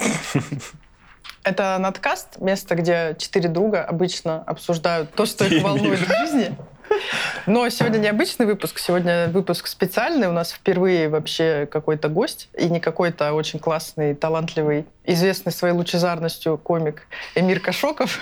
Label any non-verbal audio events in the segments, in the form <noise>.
Что, <laughs> это надкаст, место, где четыре друга обычно обсуждают то, что их волнует в жизни. Но сегодня необычный выпуск, сегодня выпуск специальный. У нас впервые вообще какой-то гость, и не какой-то очень классный, талантливый, известный своей лучезарностью комик Эмир Кашоков.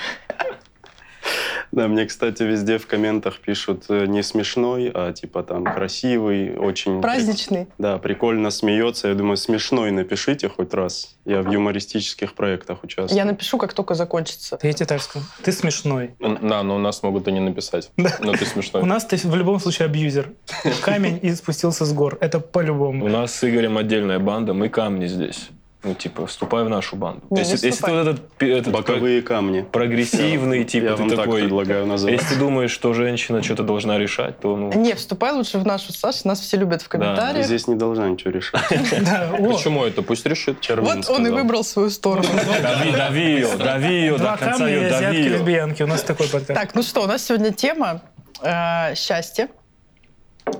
<laughs> Да, мне, кстати, везде в комментах пишут э, не смешной, а типа там красивый, очень... Праздничный. Да, прикольно смеется. Я думаю, смешной напишите хоть раз. Я в юмористических проектах участвую. Я напишу, как только закончится. Я тебе так скажу. Ты смешной. Да, но у нас могут и не написать. <laughs> Но ты смешной. У нас ты в любом случае абьюзер. <laughs> Камень и спустился с гор. Это по-любому. У нас с Игорем отдельная банда, мы камни здесь. Ну, типа, вступай в нашу банду. Не, если, не если ты вот этот, этот Боковые камни. прогрессивный, типа, Я ты вам так такой... предлагаю называть. Если ты думаешь, что женщина что-то должна решать, то, ну... Не, вступай лучше в нашу Сашу, нас все любят в комментариях. здесь не должна ничего решать. <laughs> Да, Почему это? Пусть решит. Червин Вот он и выбрал свою сторону. Дави, дави ее, дави ее до конца ее, дави ее. лесбиянки. У нас такой подкаст. Так, ну что, у нас сегодня тема э, счастье.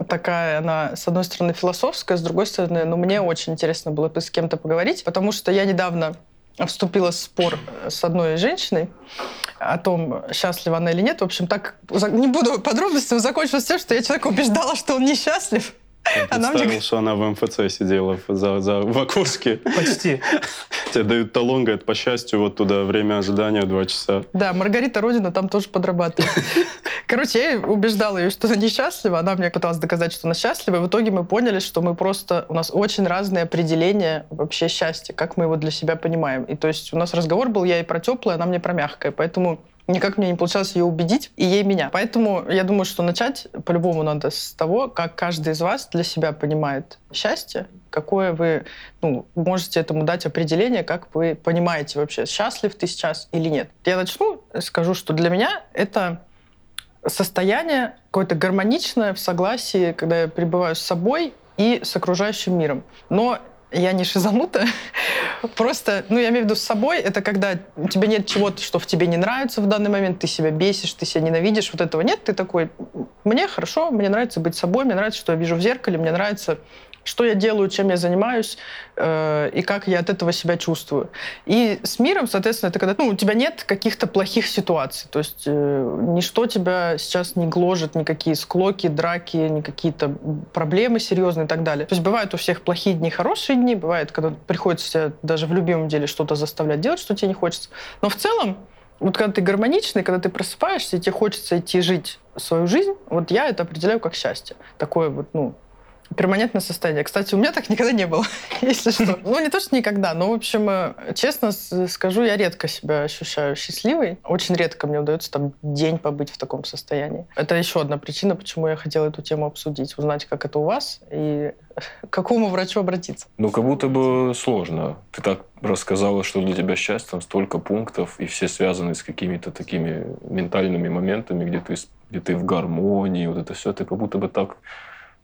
Такая она, с одной стороны, философская, с другой стороны, ну, мне очень интересно было бы с кем-то поговорить, потому что я недавно вступила в спор с одной женщиной о том, счастлива она или нет. В общем, так не буду подробностями, закончилось тем, что я человека убеждала, что он несчастлив. Я Она представил, что она в МФЦ сидела в- за, за, в окошке. Почти. <laughs> Тебе дают талон, говорят, по счастью, вот туда время ожидания два часа. Да, Маргарита Родина там тоже подрабатывает. <laughs> Короче, я убеждала ее, что она несчастлива. Она мне пыталась доказать, что она счастлива. И в итоге мы поняли, что мы просто... У нас очень разные определения вообще счастья, как мы его для себя понимаем. И то есть у нас разговор был, я и про теплое, она мне про мягкое. Поэтому никак мне не получалось ее убедить, и ей меня. Поэтому я думаю, что начать по-любому надо с того, как каждый из вас для себя понимает счастье, какое вы ну, можете этому дать определение, как вы понимаете вообще, счастлив ты сейчас или нет. Я начну, скажу, что для меня это состояние какое-то гармоничное в согласии, когда я пребываю с собой и с окружающим миром. Но я не шизанутая. <laughs> Просто, ну, я имею в виду с собой, это когда у тебя нет чего-то, что в тебе не нравится в данный момент, ты себя бесишь, ты себя ненавидишь, вот этого нет, ты такой, мне хорошо, мне нравится быть собой, мне нравится, что я вижу в зеркале, мне нравится, что я делаю, чем я занимаюсь, э, и как я от этого себя чувствую. И с миром, соответственно, это когда ну, у тебя нет каких-то плохих ситуаций. То есть э, ничто тебя сейчас не гложет, никакие склоки, драки, ни какие-то проблемы серьезные и так далее. То есть бывают у всех плохие дни, хорошие дни, бывает, когда приходится даже в любимом деле что-то заставлять делать, что тебе не хочется. Но в целом, вот когда ты гармоничный, когда ты просыпаешься, и тебе хочется идти жить свою жизнь, вот я это определяю как счастье. Такое вот, ну, перманентное состояние. Кстати, у меня так никогда не было, <laughs> если что. Ну, не то, что никогда, но, в общем, э, честно скажу, я редко себя ощущаю счастливой. Очень редко мне удается там день побыть в таком состоянии. Это еще одна причина, почему я хотела эту тему обсудить, узнать, как это у вас и <laughs> к какому врачу обратиться. Ну, как будто бы сложно. Ты так рассказала, что для тебя счастье, там столько пунктов, и все связаны с какими-то такими ментальными моментами, где ты, где ты в гармонии, вот это все. Ты как будто бы так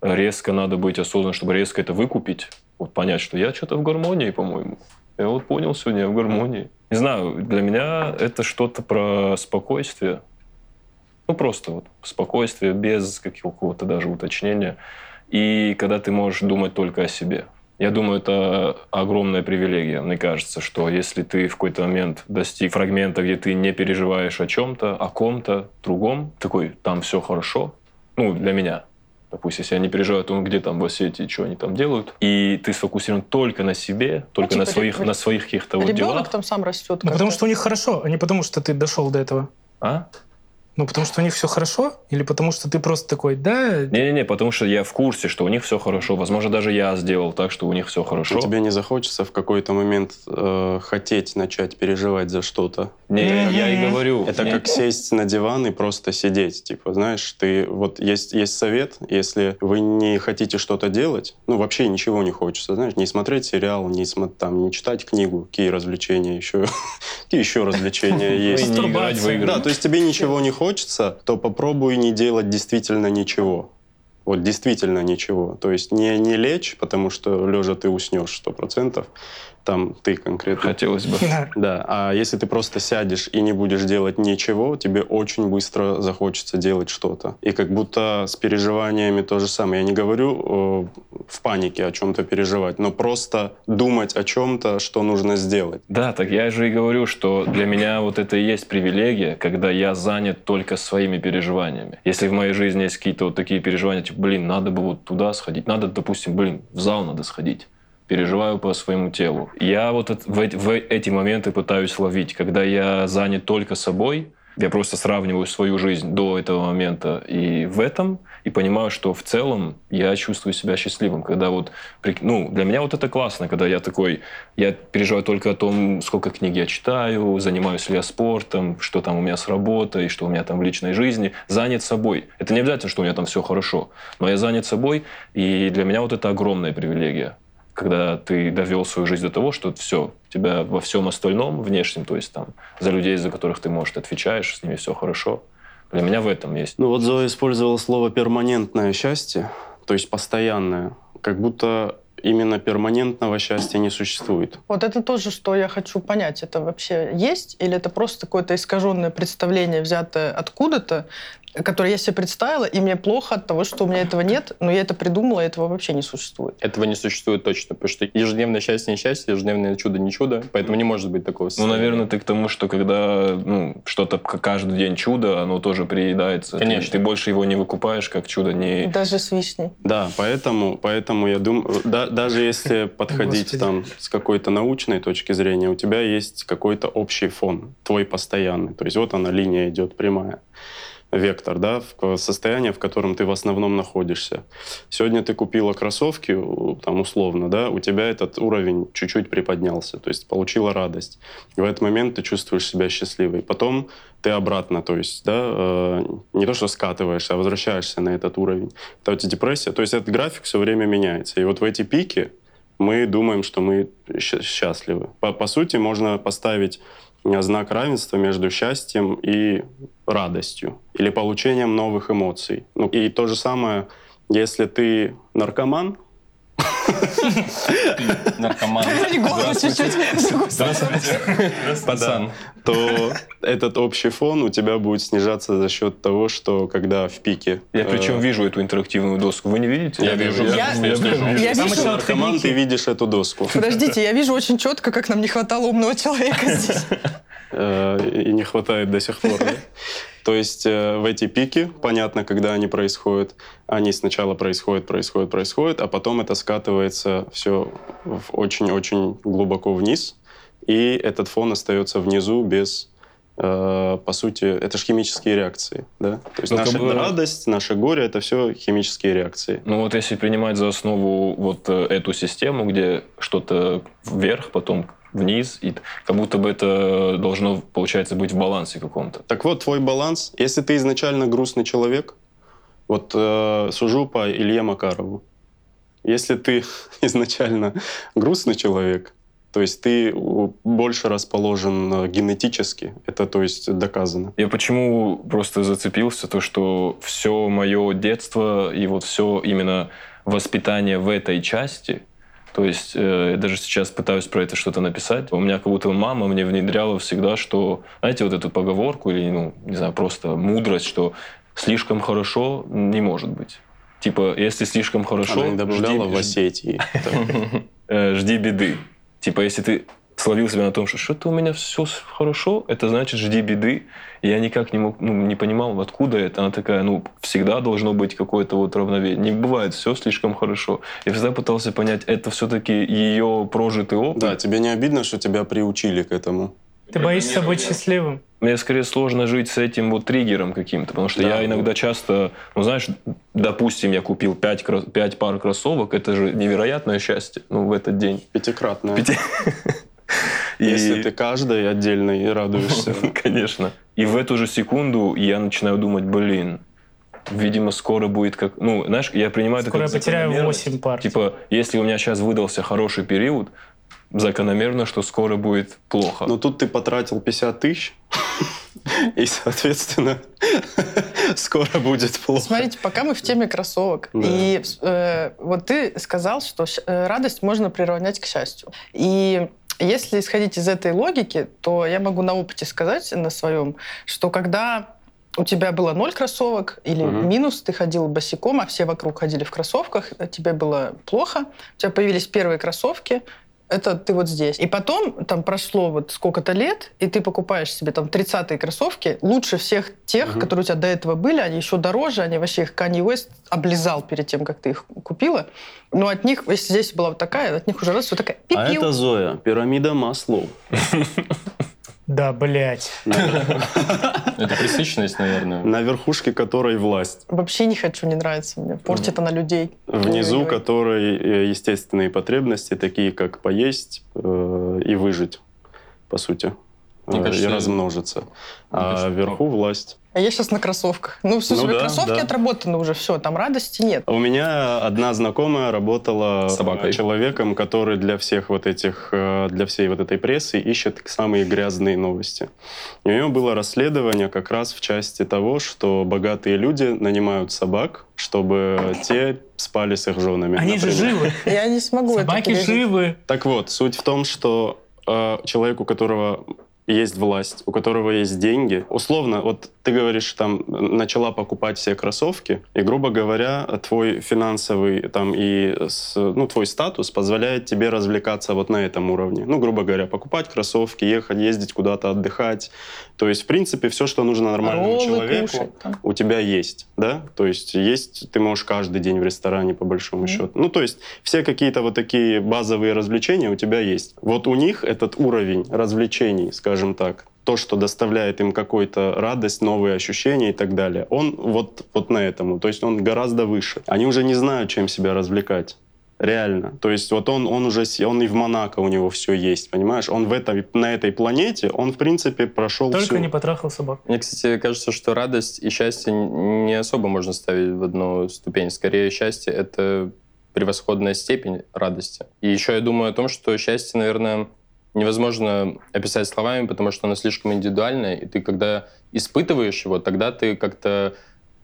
резко надо быть осознанным, чтобы резко это выкупить, вот понять, что я что-то в гармонии, по-моему. Я вот понял сегодня, я в гармонии. Не знаю, для меня это что-то про спокойствие. Ну, просто вот спокойствие без какого-то даже уточнения. И когда ты можешь думать только о себе. Я думаю, это огромная привилегия. Мне кажется, что если ты в какой-то момент достиг фрагмента, где ты не переживаешь о чем-то, о ком-то другом, такой, там все хорошо, ну, для меня, допустим, если я не переживаю о том, где там в Осетии, что они там делают, и ты сфокусирован только на себе, только типа на своих, ре- на своих каких-то вот Ребенок делах. там сам растет. Ну, потому что у них хорошо, а не потому что ты дошел до этого. А? Ну, потому что у них все хорошо? Или потому что ты просто такой, да, Не-не-не, потому что я в курсе, что у них все хорошо. Возможно, даже я сделал так, что у них все хорошо. Тебе не захочется в какой-то момент э, хотеть начать переживать за что-то. Не, я и говорю. Это не- как сесть на диван и просто сидеть. Типа, знаешь, ты вот есть, есть совет, если вы не хотите что-то делать, ну вообще ничего не хочется, знаешь, не смотреть сериал, не, смо- там, не читать книгу, какие развлечения еще, <laughs> какие еще развлечения <laughs> есть. не играть в игры. Да, то есть тебе ничего не хочется, то попробуй не делать действительно ничего. Вот действительно ничего. То есть не, не лечь, потому что лежа ты уснешь сто процентов. Там ты конкретно. Хотелось бы. Да. Да, а если ты просто сядешь и не будешь делать ничего, тебе очень быстро захочется делать что-то. И как будто с переживаниями то же самое. Я не говорю э, в панике о чем-то переживать, но просто думать о чем-то, что нужно сделать. Да, так я же и говорю, что для меня вот это и есть привилегия, когда я занят только своими переживаниями. Если в моей жизни есть какие-то вот такие переживания, типа, блин, надо бы вот туда сходить, надо, допустим, блин, в зал надо сходить переживаю по своему телу. Я вот в, в эти моменты пытаюсь ловить, когда я занят только собой, я просто сравниваю свою жизнь до этого момента и в этом, и понимаю, что в целом я чувствую себя счастливым, когда вот, ну, для меня вот это классно, когда я такой, я переживаю только о том, сколько книг я читаю, занимаюсь ли я спортом, что там у меня с работой, что у меня там в личной жизни, занят собой. Это не обязательно, что у меня там все хорошо, но я занят собой, и для меня вот это огромная привилегия когда ты довел свою жизнь до того, что все, тебя во всем остальном, внешнем, то есть там за людей, за которых ты, может, отвечаешь, с ними все хорошо. Для меня в этом есть. Ну вот Зоя использовала слово «перманентное счастье», то есть постоянное. Как будто именно перманентного счастья не существует. Вот это тоже, что я хочу понять. Это вообще есть или это просто какое-то искаженное представление, взятое откуда-то, которое я себе представила, и мне плохо от того, что у меня этого нет, но я это придумала, и этого вообще не существует. Этого не существует точно, потому что ежедневное счастье не счастье, ежедневное чудо не чудо, поэтому не может быть такого Ну, состояния. наверное, ты к тому, что когда ну, что-то каждый день чудо, оно тоже приедается. Ты- Конечно. Ты, больше его не выкупаешь, как чудо не... Даже с вишней. Да, поэтому, поэтому я думаю, да- даже если <laughs> подходить Господи. там с какой-то научной точки зрения, у тебя есть какой-то общий фон, твой постоянный. То есть вот она, линия идет прямая. Вектор, да, в состояние, в котором ты в основном находишься. Сегодня ты купила кроссовки, у- там условно, да, у тебя этот уровень чуть-чуть приподнялся, то есть получила радость. И в этот момент ты чувствуешь себя счастливой. Потом ты обратно, то есть, да, э, не то что скатываешься, а возвращаешься на этот уровень. Это вот депрессия. То есть этот график все время меняется. И вот в эти пики мы думаем, что мы счастливы. По, по сути, можно поставить э, знак равенства между счастьем и радостью или получением новых эмоций. Ну, и то же самое, если ты наркоман, Наркоман. Голову чуть-чуть. Пацан. то этот общий фон у тебя будет снижаться за счет того, что когда в пике... Я э, причем вижу эту интерактивную доску. Вы не видите? Я вижу. Я- вижу- наркоман, ты видишь эту доску. Подождите, я вижу очень четко, как нам не хватало умного человека здесь. Э, и не хватает до сих пор. <laughs> То есть э, в эти пики, понятно, когда они происходят, они сначала происходят, происходят, происходят, а потом это скатывается все очень-очень глубоко вниз, и этот фон остается внизу без э, по сути, это же химические реакции, да? То есть как наша бы- радость, наше горе — это все химические реакции. Ну вот если принимать за основу вот э, эту систему, где что-то вверх, потом вниз, и как будто бы это должно, получается, быть в балансе каком-то. Так вот, твой баланс. Если ты изначально грустный человек, вот э, сужу по Илье Макарову. Если ты <laughs> изначально грустный человек, то есть ты больше расположен э, генетически, это то есть доказано. Я почему просто зацепился, то что все мое детство и вот все именно воспитание в этой части, то есть э, я даже сейчас пытаюсь про это что-то написать. У меня как будто мама мне внедряла всегда, что, знаете, вот эту поговорку или, ну, не знаю, просто мудрость, что слишком хорошо не может быть. Типа, если слишком хорошо, Она не добавляла жди- в Осетии. <laughs> э, жди беды. Типа, если ты словил себя на том, что что-то у меня все хорошо, это значит жди беды. И я никак не мог, ну, не понимал, откуда это. Она такая, ну, всегда должно быть какое-то вот равновесие. Не бывает все слишком хорошо. Я всегда пытался понять, это все-таки ее прожитый опыт. Да, тебе не обидно, что тебя приучили к этому? Ты боишься быть счастливым. Мне скорее сложно жить с этим вот триггером каким-то, потому что Да. я иногда часто, ну знаешь, допустим, я купил пять, кро- пять пар кроссовок, это же невероятное счастье, ну, в этот день. Пятикратное. Пяти- <laughs> Если И- ты каждой отдельной радуешься. <laughs> Конечно. И в эту же секунду я начинаю думать, блин, видимо, скоро будет как... Ну, знаешь, я принимаю это Скоро как я потеряю закономерность. 8 пар. Типа, если у меня сейчас выдался хороший период, закономерно, что скоро будет плохо. Но тут ты потратил 50 тысяч, <laughs> И, соответственно, <laughs> скоро будет плохо. Смотрите, пока мы в теме кроссовок. Да. И э, вот ты сказал, что э, радость можно приравнять к счастью. И если исходить из этой логики, то я могу на опыте сказать, на своем, что когда у тебя было ноль кроссовок или Мгм. минус, ты ходил босиком, а все вокруг ходили в кроссовках, а тебе было плохо, у тебя появились первые кроссовки, это ты вот здесь. И потом там прошло вот сколько-то лет, и ты покупаешь себе там 30-е кроссовки, лучше всех тех, Мгм. которые у тебя до этого были, они еще дороже, они вообще их Kanye West облизал перед тем, как ты их купила. Но от них, если здесь была вот такая, от них уже раз вот такая А пипил. это Зоя, пирамида Маслоу. <laughs> Да, блядь. Это пресыщенность, наверное. На верхушке которой власть. Вообще не хочу, не нравится мне. Портит она людей. Внизу Ой-ой-ой. которой э, естественные потребности, такие как поесть э, и выжить, по сути. Э, кажется, и размножиться. А вверху власть. А я сейчас на кроссовках. Ну, в Ну смысле, да, кроссовки да. отработаны уже, все, там радости нет. У меня одна знакомая работала Собакой. человеком, который для всех вот этих, э, для всей вот этой прессы ищет самые грязные новости. И у нее было расследование как раз в части того, что богатые люди нанимают собак, чтобы те спали с их женами. Они же например. живы. Я не смогу это Собаки живы. Так вот, суть в том, что э, человек, у которого есть власть, у которого есть деньги, условно, вот ты говоришь, там, начала покупать все кроссовки, и, грубо говоря, твой финансовый там и ну, твой статус позволяет тебе развлекаться вот на этом уровне. Ну, грубо говоря, покупать кроссовки, ехать, ездить куда-то отдыхать. То есть, в принципе, все, что нужно нормальному Роллы человеку, кушать там. у тебя есть, да? То есть есть, ты можешь каждый день в ресторане, по большому Мгм. счету. Ну, то есть все какие-то вот такие базовые развлечения у тебя есть. Вот у них этот уровень развлечений, скажем так, то, что доставляет им какую-то радость, новые ощущения и так далее, он вот, вот на этому, то есть он гораздо выше. Они уже не знают, чем себя развлекать. Реально. То есть вот он, он уже, он и в Монако у него все есть, понимаешь? Он в этой, на этой планете, он, в принципе, прошел Только всю... не потрахал собак. Мне, кстати, кажется, что радость и счастье не особо можно ставить в одну ступень. Скорее, счастье — это превосходная степень радости. И еще я думаю о том, что счастье, наверное, невозможно описать словами, потому что оно слишком индивидуальное, и ты, когда испытываешь его, тогда ты как-то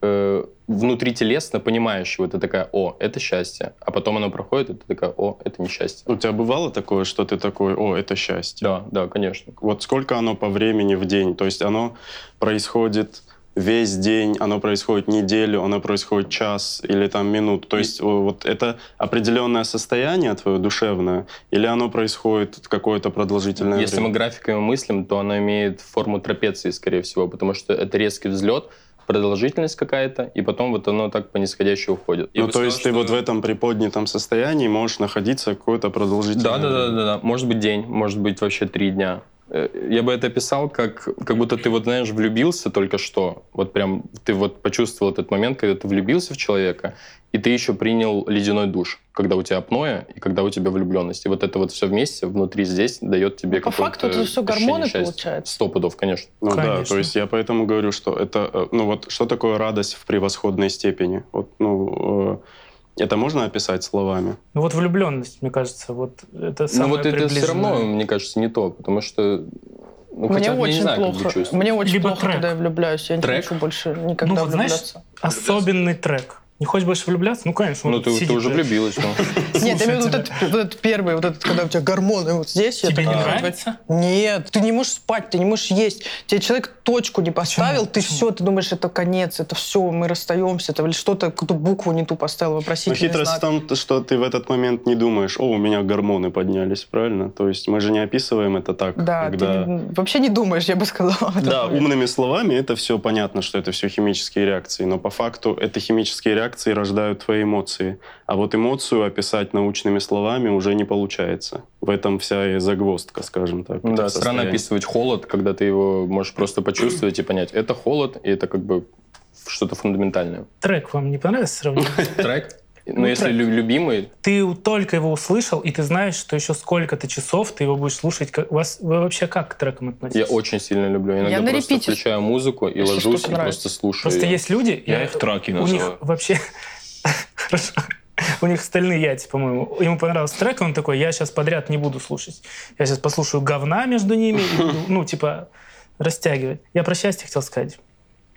э, внутрителесно понимаешь его, ты такая, о, это счастье. А потом оно проходит, и ты такая, о, это несчастье. У тебя бывало такое, что ты такой, о, это счастье? Да, да, конечно. Вот сколько оно по времени в день? То есть оно происходит весь день, оно происходит неделю, оно происходит час или там минут. То есть вот это определенное состояние твое душевное, или оно происходит какое-то продолжительное Если время? мы графиками мыслим, то она имеет форму трапеции, скорее всего, потому что это резкий взлет, продолжительность какая-то, и потом вот оно так по нисходящей уходит. Ну, то сказал, есть ты что- вот в этом приподнятом состоянии можешь находиться какое-то продолжительное Да, да, да, да, да. Может быть день, может быть вообще три дня. Я бы это описал как, как будто ты вот, знаешь, влюбился только что. Вот прям ты вот почувствовал этот момент, когда ты влюбился в человека, и ты еще принял ледяной душ, когда у тебя апноэ и когда у тебя влюбленность. И вот это вот все вместе внутри здесь дает тебе Ну, по какое-то факту это ощущение гормоны, счастья. получается. Сто пудов, конечно. Ну да, Конечно. то есть я поэтому говорю, что это, э, ну вот, что такое радость в превосходной степени? Вот, ну, э, это можно описать словами? Ну вот влюбленность, мне кажется, вот это самое Но вот это все равно, мне кажется, не то, потому что... Ну, Мне хотя бы я не очень знаю, как плохо. чувствуете. Мне очень Либо плохо, трек. когда я влюбляюсь. Я не Трек? хочу больше никогда Ну, вот знаешь, влюбляться. Особенный трек. Не хочешь больше влюбляться? Ну, конечно. Ну, ты, ты уже да. влюбилась. ну. <laughs> Нет, я имею в виду вот этот, первый, вот этот, когда у тебя гормоны вот здесь. я Тебе не нравится? Нет, ты не можешь спать, ты не можешь есть. Тебе человек точку не поставил, ты все, ты думаешь, это конец, это все, мы расстаемся, это или что-то, какую-то букву не ту поставил, Но вопросительный Ну, хитрость в том, что ты в этот момент не думаешь, о, у меня гормоны поднялись, правильно? То есть мы же не описываем это так, Да, когда... ты вообще не думаешь, я бы сказала. Да, умными словами это все понятно, что это все химические реакции, но по факту это химические реакции рождают твои эмоции. А вот эмоцию описать научными словами уже не получается. В этом вся и загвоздка, скажем так. Да, странно описывать холод, когда ты его можешь просто почувствовать и понять, это холод, и это как бы что-то фундаментальное. Трек вам не понравился сравнение? Трек? Ну, Но если лю- любимый, Ты только его услышал, и ты знаешь, что еще сколько-то часов ты его будешь слушать. Как- у вас, вы вообще как к трекам относитесь? я очень сильно люблю. Иногда Я на просто репите включаю музыку и если ложусь, и нравится. просто слушаю. Просто её. есть люди... Я их траки У них называю. вообще... <laughs> Хорошо. У них стальные яйца, по-моему. Ему понравился трек, и он такой, я сейчас подряд не буду слушать. Я сейчас послушаю говна между ними, и буду, ну, типа, растягивать. Я про счастье хотел сказать.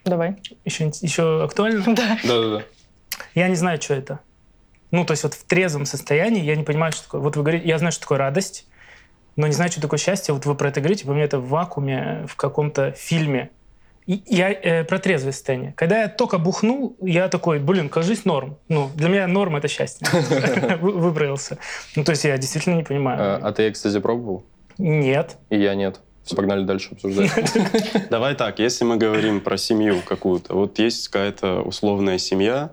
Давай. Еще, еще актуально? Да. Да-да-да. Я не знаю, что это. Ну, то есть вот в трезвом состоянии я не понимаю, что такое. Вот вы говорите, я знаю, что такое радость, но не знаю, что такое счастье. Вот вы про это говорите, по мне это в вакууме, в каком-то фильме. И я э, про трезвое состояние. Когда я только бухнул, я такой, блин, кажись, норм. Ну, для меня норм — это счастье. <laughs> Вы- Выбрался. Ну, то есть я действительно не А, понимаю. а ты экстази пробовал? Нет. И я нет. Все, погнали дальше обсуждать. <laughs> Давай так, если мы говорим про семью какую-то, вот есть какая-то условная семья,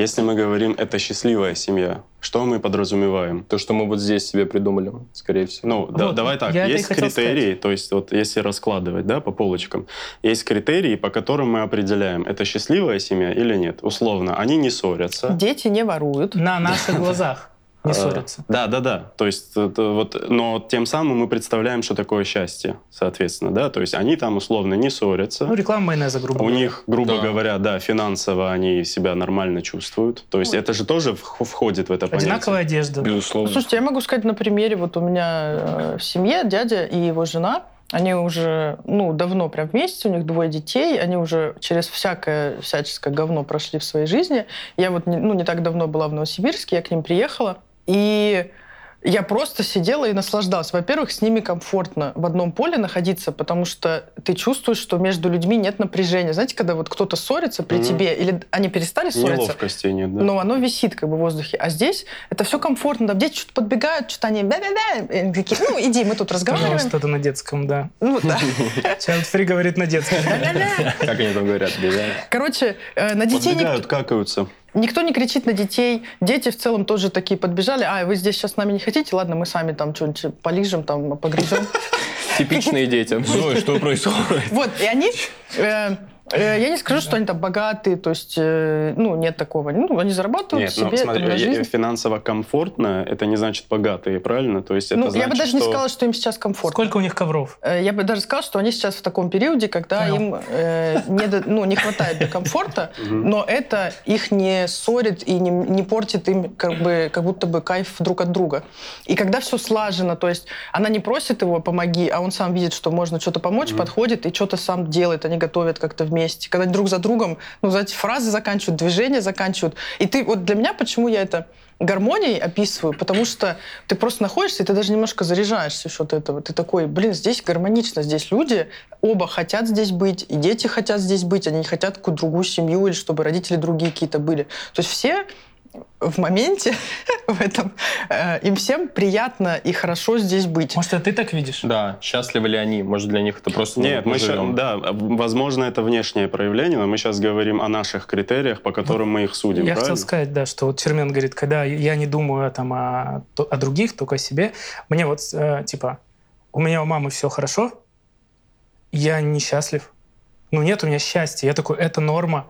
если мы говорим, это счастливая семья, что мы подразумеваем? То, что мы вот здесь себе придумали, скорее всего. Ну, да- Вот, давай так, я есть критерии, то есть вот если раскладывать, да, по полочкам, есть критерии, по которым мы определяем, это счастливая семья или нет. Условно, они не ссорятся. Дети не воруют. <laughs> На наших глазах не А, ссорятся. Да, да, да. То есть, это вот, но тем самым мы представляем, что такое счастье, соответственно, да. То есть они там условно не ссорятся. Ну, реклама майонеза, грубо У говоря. них, грубо Да. говоря, да, финансово они себя нормально чувствуют. То есть это же тоже входит в это понятие. Одинаковая одежда. Безусловно. Слушайте, я могу сказать на примере, вот у меня э, в семье дядя и его жена, они уже, ну, давно прям вместе, у них двое детей, они уже через всякое, всяческое говно прошли в своей жизни. Я вот, не- ну, не так давно была в Новосибирске, я к ним приехала, и я просто сидела и наслаждалась. Во-первых, с ними комфортно в одном поле находиться, потому что ты чувствуешь, что между людьми нет напряжения. Знаете, когда вот кто-то ссорится при Мгм. тебе, или они перестали ссориться, Неловкости нет, да. но оно висит как бы в воздухе. А здесь это все комфортно. Там дети что-то подбегают, что-то они они такие, ну, иди, мы тут разговариваем. Пожалуйста, это на детском, да. Ну, да. <laughs> Child Free говорит на детском. Как они там говорят? Короче, э, на детей Подбегают, какаются. Никто не кричит на детей. Дети в целом тоже такие подбежали. А, вы здесь сейчас с нами не хотите? Ладно, мы сами там что-нибудь полижем, там погрызем. Типичные дети. Зоя, что происходит? Вот, и они... э, Я не скажу, что они там богатые, то есть, э, ну, нет такого. Ну, они зарабатывают Нет, себе ну, смотри, там, э, жизнь. финансово комфортно, это не значит богатые, правильно? То есть это Ну, я значит, бы даже не что- сказала, что им сейчас комфортно. Сколько у них ковров? Я бы даже сказала, что они сейчас в таком периоде, когда Понял. им э, не, до- ну, не хватает до комфорта, <laughs> но это их не ссорит и не, не портит им как, бы, как будто бы кайф друг от друга. И когда все слажено, то есть она не просит его «помоги», а он сам видит, что можно что-то помочь, подходит и что-то сам делает, они готовят как-то вместе. Когда они друг за другом, ну, за эти фразы заканчивают, движения заканчивают. И ты, вот для меня, почему я это гармонией описываю, потому что ты просто находишься, и ты даже немножко заряжаешься еще от этого. Ты такой, блин, здесь гармонично, здесь люди оба хотят здесь быть, и дети хотят здесь быть, они не хотят какую-то другую семью или чтобы родители другие какие-то были. То есть все в моменте <laughs> в этом э, им всем приятно и хорошо здесь быть. Может, это ты так видишь? Да, счастливы ли они? Может, для них это просто... Нет, мы ща- живем. да, возможно, это внешнее проявление, но мы сейчас говорим о наших критериях, по которым мы их судим, Я правильно? хотел сказать, да, что вот Чермен говорит, когда я не думаю там о, о других, только о себе, мне вот, э, типа, у меня у мамы все хорошо, я несчастлив. Ну, нет у меня счастья. Я такой, это норма.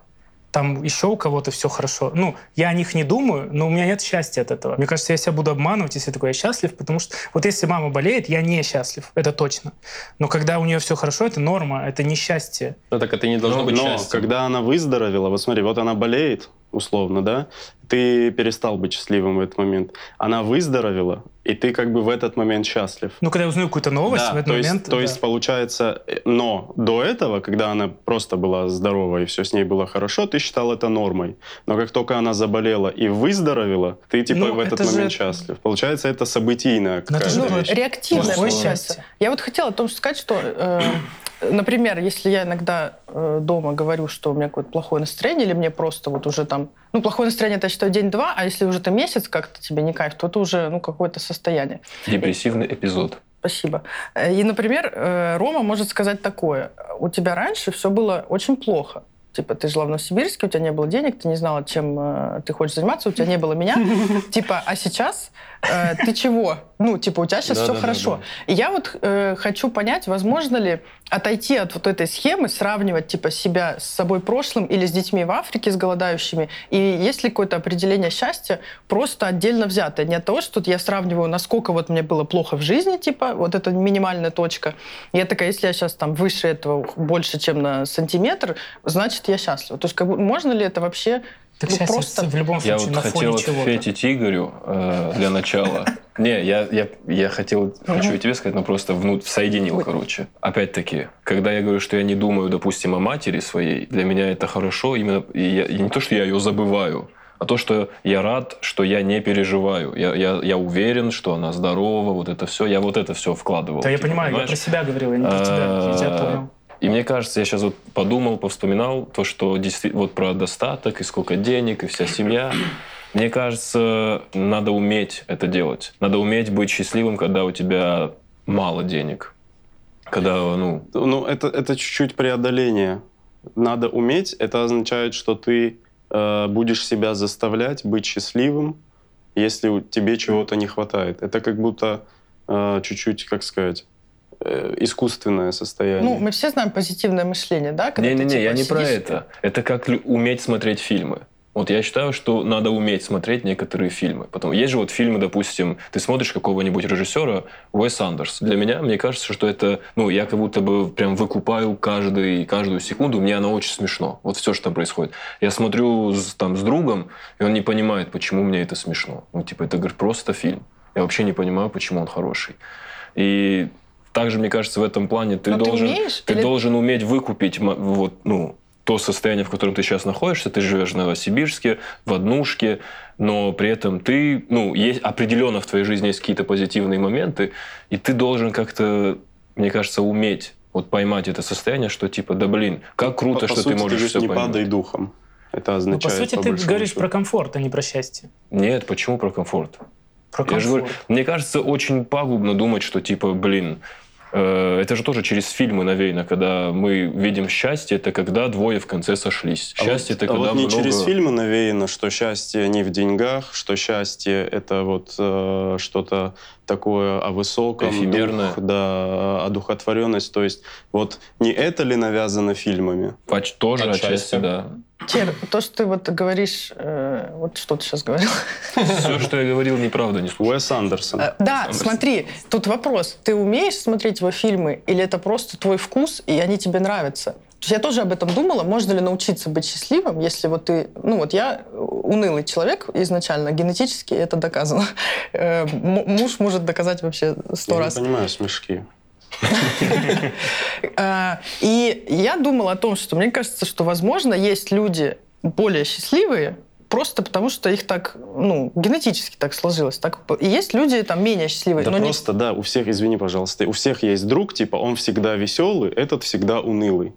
Там еще у кого-то все хорошо. Ну, я о них не думаю, но у меня нет счастья от этого. Мне кажется, я себя буду обманывать, если я такой, я счастлив, потому что вот если мама болеет, я не счастлив, это точно. Но когда у нее все хорошо, это норма, это несчастье. Ну, так это не должно но, быть но когда она выздоровела, вот смотри, вот она болеет, условно, да, ты перестал быть счастливым в этот момент. Она выздоровела, и ты как бы в этот момент счастлив. Ну, когда я узнаю какую-то новость, Да, в этот то есть, момент... то да. есть получается, э, но до этого, когда она просто была здорова и все с ней было хорошо, ты считал это нормой. Но как только она заболела и выздоровела, ты типа Ну, в этот это же- момент счастлив. Получается, это событийная же какая-то Ну, вещь. реактивное получается. счастье. Я вот хотела о том что сказать, что, э, например, если я иногда э, дома говорю, что у меня какое-то плохое настроение, или мне просто вот уже там... Ну, плохое настроение, это, я считаю, день-два, а если уже ты месяц как-то тебе не кайф, то это уже, ну, какое-то состояние. Депрессивный эпизод. Спасибо. Э, И, например, э, Рома может сказать такое. У тебя раньше все было очень плохо. Типа, ты жила в Новосибирске, у тебя не было денег, ты не знала, чем ты хочешь заниматься, у тебя не было меня. <laughs> Типа, а сейчас э, ты чего? Ну, типа, у тебя сейчас все Да-да-да-да. хорошо. И я вот э, хочу понять, возможно ли отойти от вот этой схемы, сравнивать, типа, себя с собой прошлым или с детьми в Африке, с голодающими, и есть ли какое-то определение счастья просто отдельно взятое? Не от того, что вот я сравниваю, насколько вот мне было плохо в жизни, типа, вот это минимальная точка. Я такая, если я сейчас там выше этого больше, чем на сантиметр, значит, я счастлива. То есть, как можно ли это вообще Так ну, просто... в любом Я случае вот на хотел фоне чего-то. ответить Игорю э, для начала. <laughs> Не, я, я, я хотел, хочу и тебе сказать, но просто внут, соединил, короче. Опять-таки, когда я говорю, что я не думаю, допустим, о матери своей, для меня это хорошо, именно и я, и не то, что я ее забываю, а то, что я рад, что я не переживаю. Я, я, я уверен, что она здорова, вот это все. Я вот это все вкладывал. Да, я типа, понимаю, я понимаешь? про себя говорил, я не про тебя. Я тебя А, понял. И мне кажется, я сейчас вот подумал, повспоминал то, что действительно вот про достаток и сколько денег и вся семья. Мне кажется, надо уметь это делать. Надо уметь быть счастливым, когда у тебя мало денег. Когда, ну, Ну, это, это чуть-чуть преодоление. Надо уметь. Это означает, что ты э, будешь себя заставлять быть счастливым, если тебе чего-то не хватает. Это как будто э, чуть-чуть, как сказать, искусственное состояние. Ну, мы все знаем позитивное мышление, да? Не-не-не, я типа, не про сидишь- это. Это как уметь смотреть фильмы. Вот я считаю, что надо уметь смотреть некоторые фильмы. Потом есть же вот фильмы, допустим, ты смотришь какого-нибудь режиссера Уэс Андерс. Для меня, мне кажется, что это, ну, я как будто бы прям выкупаю каждый, каждую секунду. Мне оно очень смешно. Вот все, что там происходит. Я смотрю с, там с другом, и он не понимает, почему мне это смешно. Ну, типа, это, говорит, просто фильм. Я вообще не понимаю, почему он хороший. И также, мне кажется, в этом плане ты Но ты должен, умеешь ты или- должен уметь выкупить вот, ну, то состояние, в котором ты сейчас находишься. Ты живешь в Новосибирске, в однушке, но при этом ты, ну, есть определенно в твоей жизни есть какие-то позитивные моменты, и ты должен как-то, мне кажется, уметь вот поймать это состояние, что типа, да блин, как круто, по, по что сути, ты можешь говоришь, все не поймать. падай духом. Это Ну, означает, по сути, ты большому говоришь счету. про комфорт, а не про счастье. Нет, почему про комфорт? Про Я же комфорт. говорю, мне кажется, очень пагубно думать, что типа, блин, это же тоже через фильмы навеяно, когда мы видим счастье, это когда двое в конце сошлись. А Счастье вот, это а когда вот не много... через фильмы навеяно, что счастье не в деньгах, что счастье это вот э, что-то такое о высоком, Эфемерное. дух, да, одухотворенность. То есть вот не это ли навязано фильмами? Поч- Тоже Отчасти. отчасти, да. Тер, то, что ты вот говоришь, э, вот что ты сейчас говорил. Все, что я говорил, неправда, не слушай. Уэс Андерсон. Э, Да, Андерсон. смотри, тут вопрос. Ты умеешь смотреть его фильмы, или это просто твой вкус, и они тебе нравятся? То есть я тоже об этом думала, можно ли научиться быть счастливым, если вот ты... Ну вот я унылый человек изначально, генетически это доказано. <laughs> Э, Муж может доказать вообще сто Я раз. не понимаю смешки. А, <laughs> И я думала о том, что мне кажется, что, возможно, есть люди более счастливые, просто потому что их так, ну, генетически так сложилось. Так, и есть люди там менее счастливые. Да но не- просто, да, у всех, извини, пожалуйста, у всех есть друг, типа, он всегда веселый, этот всегда унылый.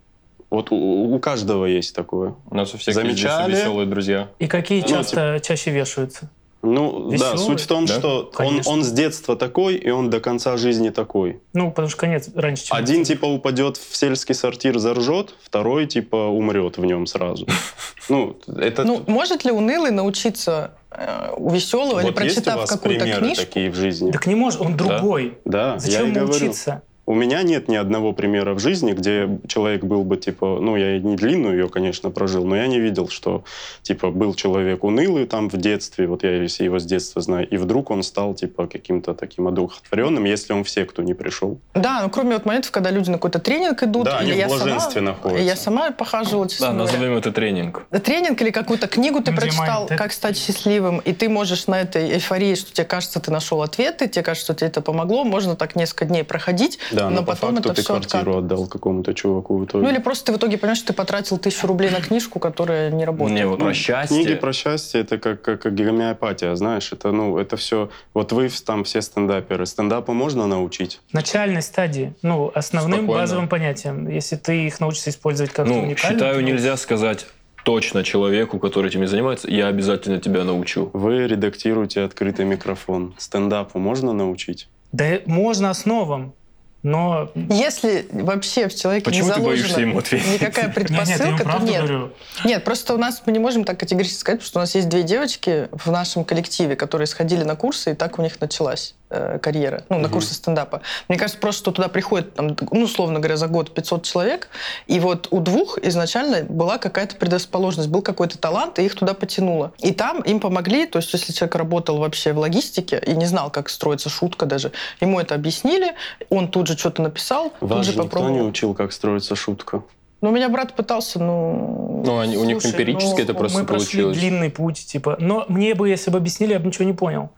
Вот у, у каждого есть такое. У нас у всех Замечали? есть веселые друзья. И какие Ну, часто чаще вешаются? Ну, да, Веселый? суть в том, Да? что он, Конечно. он с детства такой, и он до конца жизни такой. Ну, потому что конец раньше, чем... Один, типа, упадет в сельский сортир, заржет, второй, типа, умрет в нем сразу. <laughs> Ну, это... Ну, может ли унылый научиться э, у веселого или вот есть у прочитав вас какую-то примеры книжку? такие в жизни? Так не может, он другой. Да, я Зачем и говорю. учиться? У меня нет ни одного примера в жизни, где человек был бы, типа, ну, я не длинную ее, конечно, прожил, но я не видел, что, типа, был человек унылый там в детстве, вот я его с детства знаю, и вдруг он стал, типа, каким-то таким одухотворенным, если он в секту не пришел. Да, ну кроме вот моментов, когда люди на какой-то тренинг идут, Да, они в я блаженстве сама, находятся. Я сама похаживала, честно Да, говоря. назовем это тренинг. Тренинг или какую-то книгу ты прочитал, как стать счастливым, и ты можешь на этой эйфории, что тебе кажется, ты нашел ответы, тебе кажется, что тебе это помогло, можно так несколько дней проходить, Да, но, но по потом факту это ты все квартиру отдал какому-то чуваку в итоге. Ну или просто ты в итоге понимаешь, что ты потратил тысячу рублей на книжку, которая не работает. Не, вот Ну, про счастье. Книги про счастье это как, как, как гомеопатия, знаешь, это ну это все. Вот вы там все стендаперы, стендапу можно научить? Начальной стадии, ну, основным Спокойно. базовым понятием. Если ты их научишься использовать как-то Ну, уникально... считаю, то- нельзя сказать точно человеку, который этим занимается, я обязательно тебя научу. Вы редактируете открытый микрофон. Стендапу можно научить? Да можно основам, но... Если вообще в человеке Почему не ты заложена боишься ему ответить? никакая <laughs> Нет, нет, предпосылка, вам то нет. говорю. Нет, просто у нас мы не можем так категорически сказать, потому что у нас есть две девочки в нашем коллективе, которые сходили на курсы, и так у них началась э, карьера, ну, на Мгм. курсы стендапа. Мне кажется, просто что туда приходит, там, ну, условно говоря, за год 500 человек, и вот у двух изначально была какая-то предрасположенность, был какой-то талант, и их туда потянуло. И там им помогли, то есть если человек работал вообще в логистике и не знал, как строится шутка даже, ему это объяснили, он тут же что-то написал, тут Вас же же никто не попробовал. учил, как строится шутка. Ну, у меня брат пытался, ну... Ну, они, у них Слушай, эмпирически ну, это просто мы прошли получилось. длинный путь, типа. Но мне бы, если бы объяснили, я бы ничего не понял.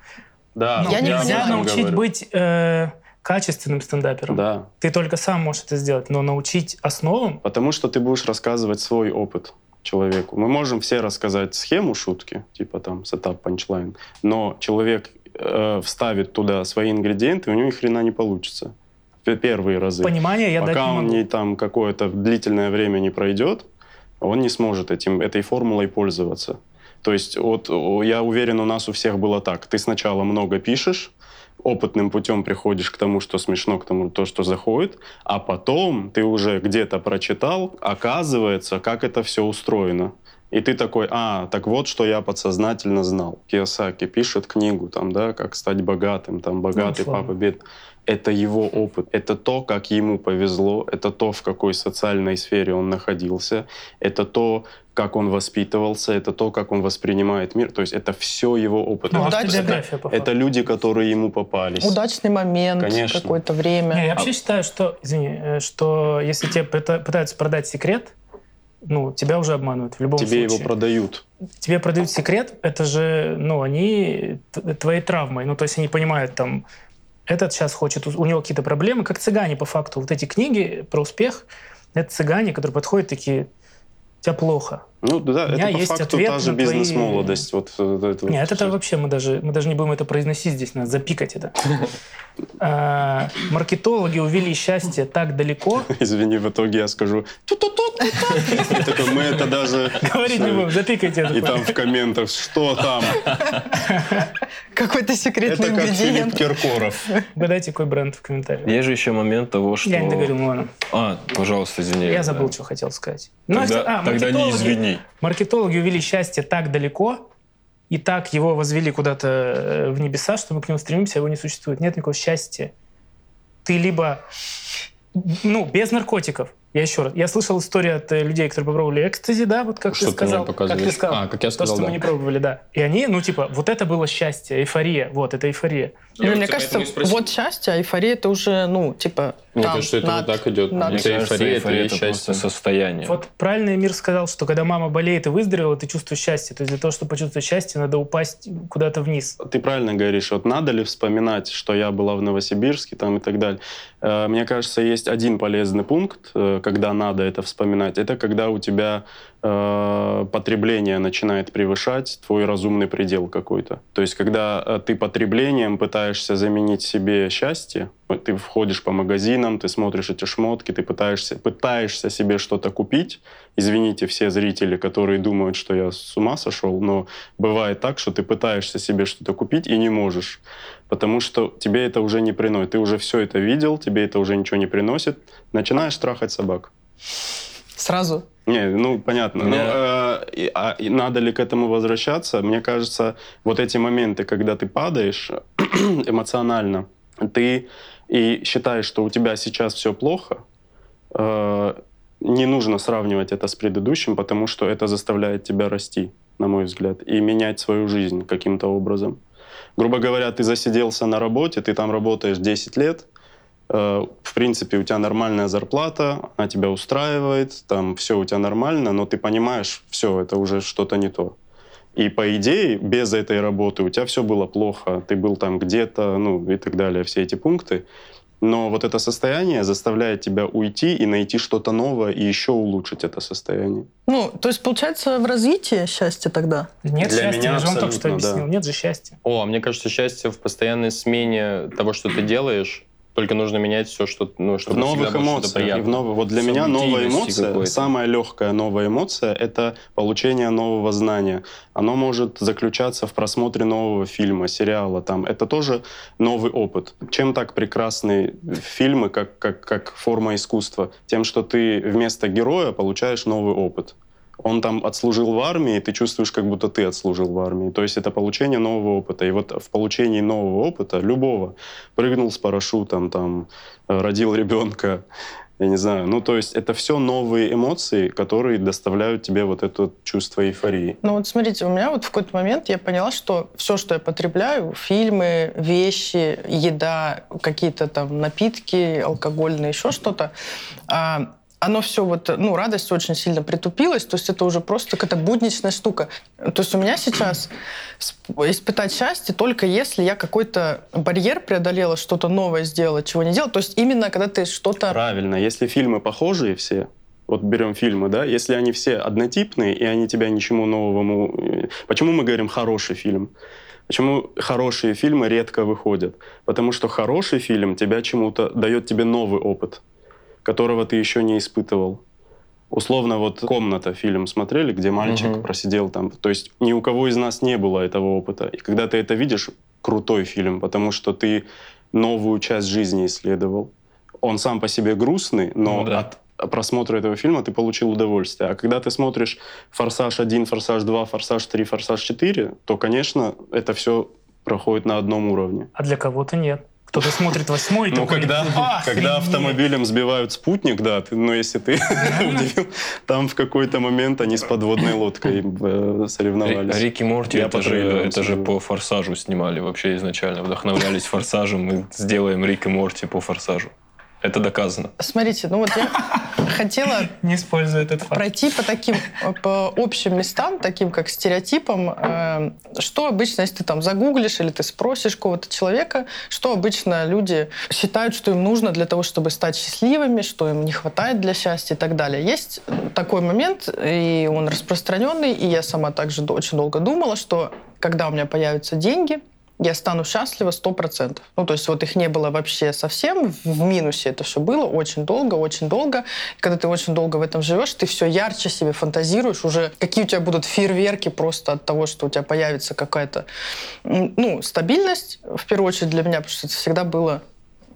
Да, Я не нельзя научить говорю. быть э, качественным стендапером. Да, Ты только сам можешь это сделать, но научить основам потому что ты будешь рассказывать свой опыт человеку. Мы можем все рассказать схему шутки, типа там setup, punchline, но человек э, вставит туда свои ингредиенты, у него ни хрена не получится. В Первые разы. понимания я дать Пока не он могу. не там какое-то длительное время не пройдет, он не сможет этим, этой формулой пользоваться. То есть вот я уверен, у нас у всех было так. Ты сначала много пишешь, опытным путем приходишь к тому, что смешно, к тому, то, что заходит, а потом ты уже где-то прочитал, оказывается, как это все устроено. И ты такой, а, так вот, что я подсознательно знал. Кiyosaki пишет книгу, там, да, как стать богатым, там, богатый условно. папа, бед. Это его опыт, это то, как ему повезло, это то, в какой социальной сфере он находился, это то, как он воспитывался, это то, как он воспринимает мир. То есть это все его опыт. Ну, это, автобиография, по это люди, которые ему попались. Удачный момент, Конечно. какое-то время. Не, я вообще считаю, что, извини, э, что если тебе пыта- пытаются продать секрет, ну, тебя уже обманывают в любом Тебе случае. его продают. Тебе продают секрет, это же, ну, они т- твоей травмой. Ну, то есть они понимают, там, этот сейчас хочет, у него какие-то проблемы, как цыгане, по факту. Вот эти книги про успех, это цыгане, которые подходят такие, тебя плохо. Ну да, У меня это по есть факту ответ та же на твои- бизнес-молодость. Вот, вот это вот Нет, это всё. вообще мы даже, мы даже не будем это произносить здесь, надо запикать это. <laughs> А, Маркетологи увели счастье так далеко, <laughs> Извини, в итоге я скажу Мы это даже... <laughs> говорить не будем, запикайте это. И там в комментах, что там? Какой-то секретный Это как Филипп. Киркоров. Угадайте, какой бренд в комментариях. Есть же еще момент того, что... Я не договорил, ну ладно. А, пожалуйста, извини. Я забыл, что хотел сказать. Ну, Тогда, а, тогда не маркетологи- Маркетологи увели счастье так далеко, и так его возвели куда-то э, в небеса, что мы к нему стремимся, а его не существует. Нет никакого счастья. Ты либо, ну, без наркотиков. Я еще раз. Я слышал историю от э, людей, которые попробовали экстази, да, вот как Что ты ты сказал. как показываешь? ты сказал. А, как я То, сказал, что да. мы не пробовали, да. И они, ну, типа, вот это было счастье, эйфория. Вот, это эйфория. Ну, мне кажется, вот счастье, а эйфория это уже, ну, типа, Мне там, кажется, это над- вот так идет. над- Мне Это кажется, эйфория, это это счастье. состояние. Вот правильно Мир сказал, что когда мама болеет и выздоровела, ты чувствуешь счастье. То есть для того, чтобы почувствовать счастье, надо упасть куда-то вниз. Ты правильно говоришь, вот надо ли вспоминать, что я была в Новосибирске там и так далее. Э, Мне кажется, есть один полезный пункт, э, когда надо это вспоминать. Это когда у тебя э, потребление начинает превышать твой разумный предел какой-то. То есть, когда ты потреблением пытаешься заменить себе счастье, ты входишь по магазинам, ты смотришь эти шмотки, ты пытаешься, пытаешься себе что-то купить. Извините все зрители, которые думают, что я с ума сошел, но бывает так, что ты пытаешься себе что-то купить и не можешь, потому что тебе это уже не приносит. Ты уже все это видел, тебе это уже ничего не приносит. Начинаешь трахать собак. Сразу. Не, ну понятно. Но, Меня- э, и- а надо ли к этому возвращаться? Мне кажется, вот эти моменты, когда ты падаешь <clears throat> эмоционально, ты и считаешь, что у тебя сейчас все плохо, э, не нужно сравнивать это с предыдущим, потому что это заставляет тебя расти, на мой взгляд, и менять свою жизнь каким-то образом. Грубо говоря, ты засиделся на работе, ты там работаешь 10 лет, э, в принципе, у тебя нормальная зарплата, она тебя устраивает, там все у тебя нормально, но ты понимаешь, все, это уже что-то не то. И по идее, без этой работы у тебя все было плохо, ты был там где-то, ну и так далее, все эти пункты. Но вот это состояние заставляет тебя уйти и найти что-то новое и еще улучшить это состояние. Ну, то есть, получается, в развитии счастье тогда? Нет Для счастья, меня я же вам только что абсолютно, да. объяснил. Нет же счастья. О, а мне кажется, счастье в постоянной смене того, что ты делаешь. Только нужно менять все, что, ну, В чтобы новых было что-то эмоциях. И в новых, вот для меня новая эмоция, самая легкая новая эмоция, это получение нового знания. Оно может заключаться в просмотре нового фильма, сериала. Там. Это тоже новый опыт. Чем так прекрасны фильмы, как, как, как форма искусства? Тем, что ты вместо героя получаешь новый опыт. Он там отслужил в армии, ты чувствуешь, как будто ты отслужил в армии. То есть это получение нового опыта. И вот в получении нового опыта, любого, прыгнул с парашютом, там, э, родил ребенка, я не знаю. Ну, то есть это все новые эмоции, которые доставляют тебе вот это чувство эйфории. Ну вот смотрите, у меня вот в какой-то момент я поняла, что все, что я потребляю, фильмы, вещи, еда, какие-то там напитки, алкогольные, еще что-то, а, оно все вот, ну, радость очень сильно притупилась, то есть это уже просто какая-то будничная штука. То есть у меня сейчас испытать счастье только если я какой-то барьер преодолела, что-то новое сделала, чего не делала. То есть именно когда ты что-то... Правильно. Если фильмы похожие все, вот берем фильмы, да, если они все однотипные, и они тебя ничему новому... Э, почему мы говорим «хороший фильм»? Почему хорошие фильмы редко выходят? Потому что хороший фильм тебя чему-то дает тебе новый опыт, которого ты еще не испытывал. Условно, вот «Комната» фильм смотрели, где мальчик угу. просидел там. То есть ни у кого из нас не было этого опыта. И когда ты это видишь, крутой фильм, потому что ты новую часть жизни исследовал. Он сам по себе грустный, но ну, да. от просмотра этого фильма ты получил удовольствие. А когда ты смотришь «Форсаж 1», «Форсаж 2», «Форсаж 3», «Форсаж 4», то, конечно, это все проходит на одном уровне. А для кого-то нет. Кто-то смотрит восьмой, Ну, когда, «А, <laughs> когда автомобилем сбивают спутник, да, ты, ну, если ты удивил, там в какой-то момент они с подводной лодкой э, соревновались. Рики Морти, Я это, же, это же по «Форсажу» снимали вообще изначально. Вдохновлялись «Форсажем», мы сделаем Рик и Морти по «Форсажу». Это доказано. Смотрите, ну вот я <laughs> хотела не используя этот факт. пройти по таким по общим местам, таким как стереотипам, э, что обычно, если ты там загуглишь или ты спросишь кого-то человека, что обычно люди считают, что им нужно для того, чтобы стать счастливыми, что им не хватает для счастья и так далее. Есть такой момент, и он распространенный, и я сама также очень долго думала, что когда у меня появятся деньги, я стану счастлива 100%. Ну, то есть вот их не было вообще совсем, в минусе это все было очень долго, очень долго. И когда ты очень долго в этом живешь, ты все ярче себе фантазируешь, уже какие у тебя будут фейерверки просто от того, что у тебя появится какая-то, ну, стабильность, в первую очередь для меня, потому что это всегда было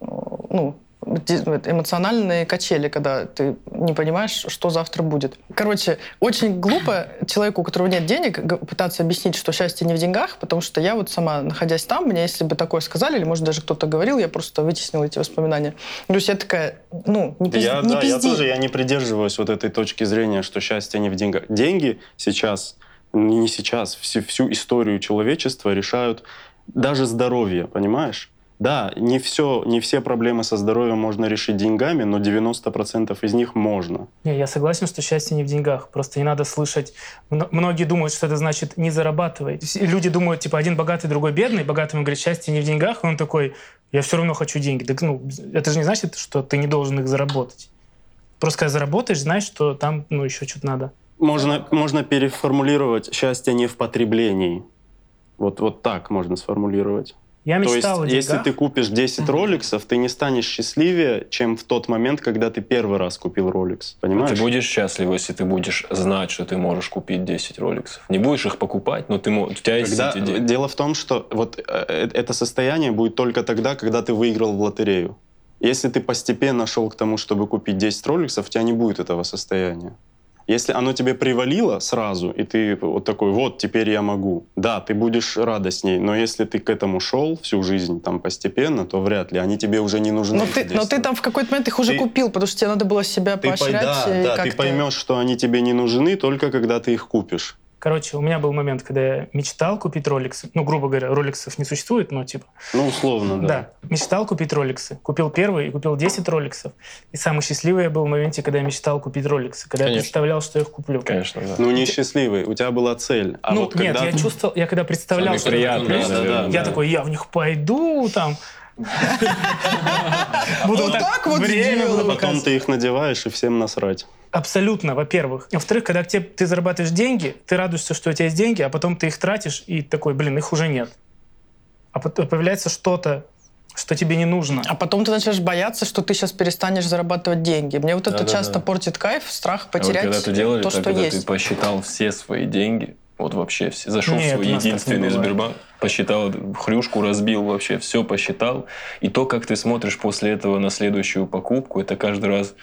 ну, эмоциональные качели, когда ты не понимаешь, что завтра будет. Короче, очень глупо человеку, у которого нет денег, пытаться объяснить, что счастье не в деньгах, потому что я вот сама, находясь там, мне если бы такое сказали, или, может, даже кто-то говорил, я просто вытеснила эти воспоминания. То есть я такая, ну, не, пизди, я, не да, пизди. Я тоже я не придерживаюсь вот этой точки зрения, что счастье не в деньгах. Деньги сейчас, не сейчас, всю, всю историю человечества решают даже здоровье, понимаешь? Да, не все, не все проблемы со здоровьем можно решить деньгами, но 90% из них можно. Не, я согласен, что счастье не в деньгах. Просто не надо слышать. Многие думают, что это значит не зарабатывай. Люди думают, типа, один богатый, другой бедный. Богатый ему говорит, счастье не в деньгах. И он такой, я все равно хочу деньги. Так, ну, это же не значит, что ты не должен их заработать. Просто когда заработаешь, знаешь, что там ну, еще что-то надо. Можно, можно переформулировать счастье не в потреблении. Вот, вот так можно сформулировать. Я мечтал То есть, если ты купишь 10 роликсов, ты не станешь счастливее, чем в тот момент, когда ты первый раз купил роликс. Понимаешь? А ты будешь счастлив, если ты будешь знать, что ты можешь купить 10 роликсов. Не будешь их покупать, но ты, у тебя есть когда, эти деньги. Дело в том, что вот э, э, это состояние будет только тогда, когда ты выиграл в лотерею. Если ты постепенно шел к тому, чтобы купить 10 роликсов, у тебя не будет этого состояния. Если оно тебе привалило сразу, и ты вот такой, вот, теперь я могу, да, ты будешь радостней, но если ты к этому шел всю жизнь там постепенно, то вряд ли, они тебе уже не нужны. Но ты, но ты там в какой-то момент их уже ты, купил, потому что тебе надо было себя ты поощрять. Да, да, ты поймешь, что они тебе не нужны только когда ты их купишь. Короче, у меня был момент, когда я мечтал купить роликсы. Ну, грубо говоря, роликсов не существует, но типа... Ну, условно, да. Да. Мечтал купить роликсы. Купил первый и купил 10 роликсов. И самый счастливый я был в моменте, когда я мечтал купить роликсы. Когда Конечно. я представлял, что я их куплю. Конечно, да. Ну, не счастливый. У тебя была цель. А ну, вот нет, когда... я чувствовал... Я когда представлял, что я куплю, да, да, я такой, я в них пойду, там... Буду <laughs> вот так вот время Потом ты их надеваешь, и всем насрать. Абсолютно, во-первых. Во-вторых, когда тебе, ты зарабатываешь деньги, ты радуешься, что у тебя есть деньги, а потом ты их тратишь, и такой, блин, их уже нет. А потом появляется что-то, что тебе не нужно. А потом ты начнешь бояться, что ты сейчас перестанешь зарабатывать деньги. Мне вот это да, часто да. портит кайф, страх потерять а вот когда ты делали, то, так, что когда есть. ты посчитал все свои деньги, вот вообще все, зашел Нет, в свой единственный Сбербанк, посчитал хрюшку, разбил вообще, все посчитал. И то, как ты смотришь после этого на следующую покупку, это каждый раз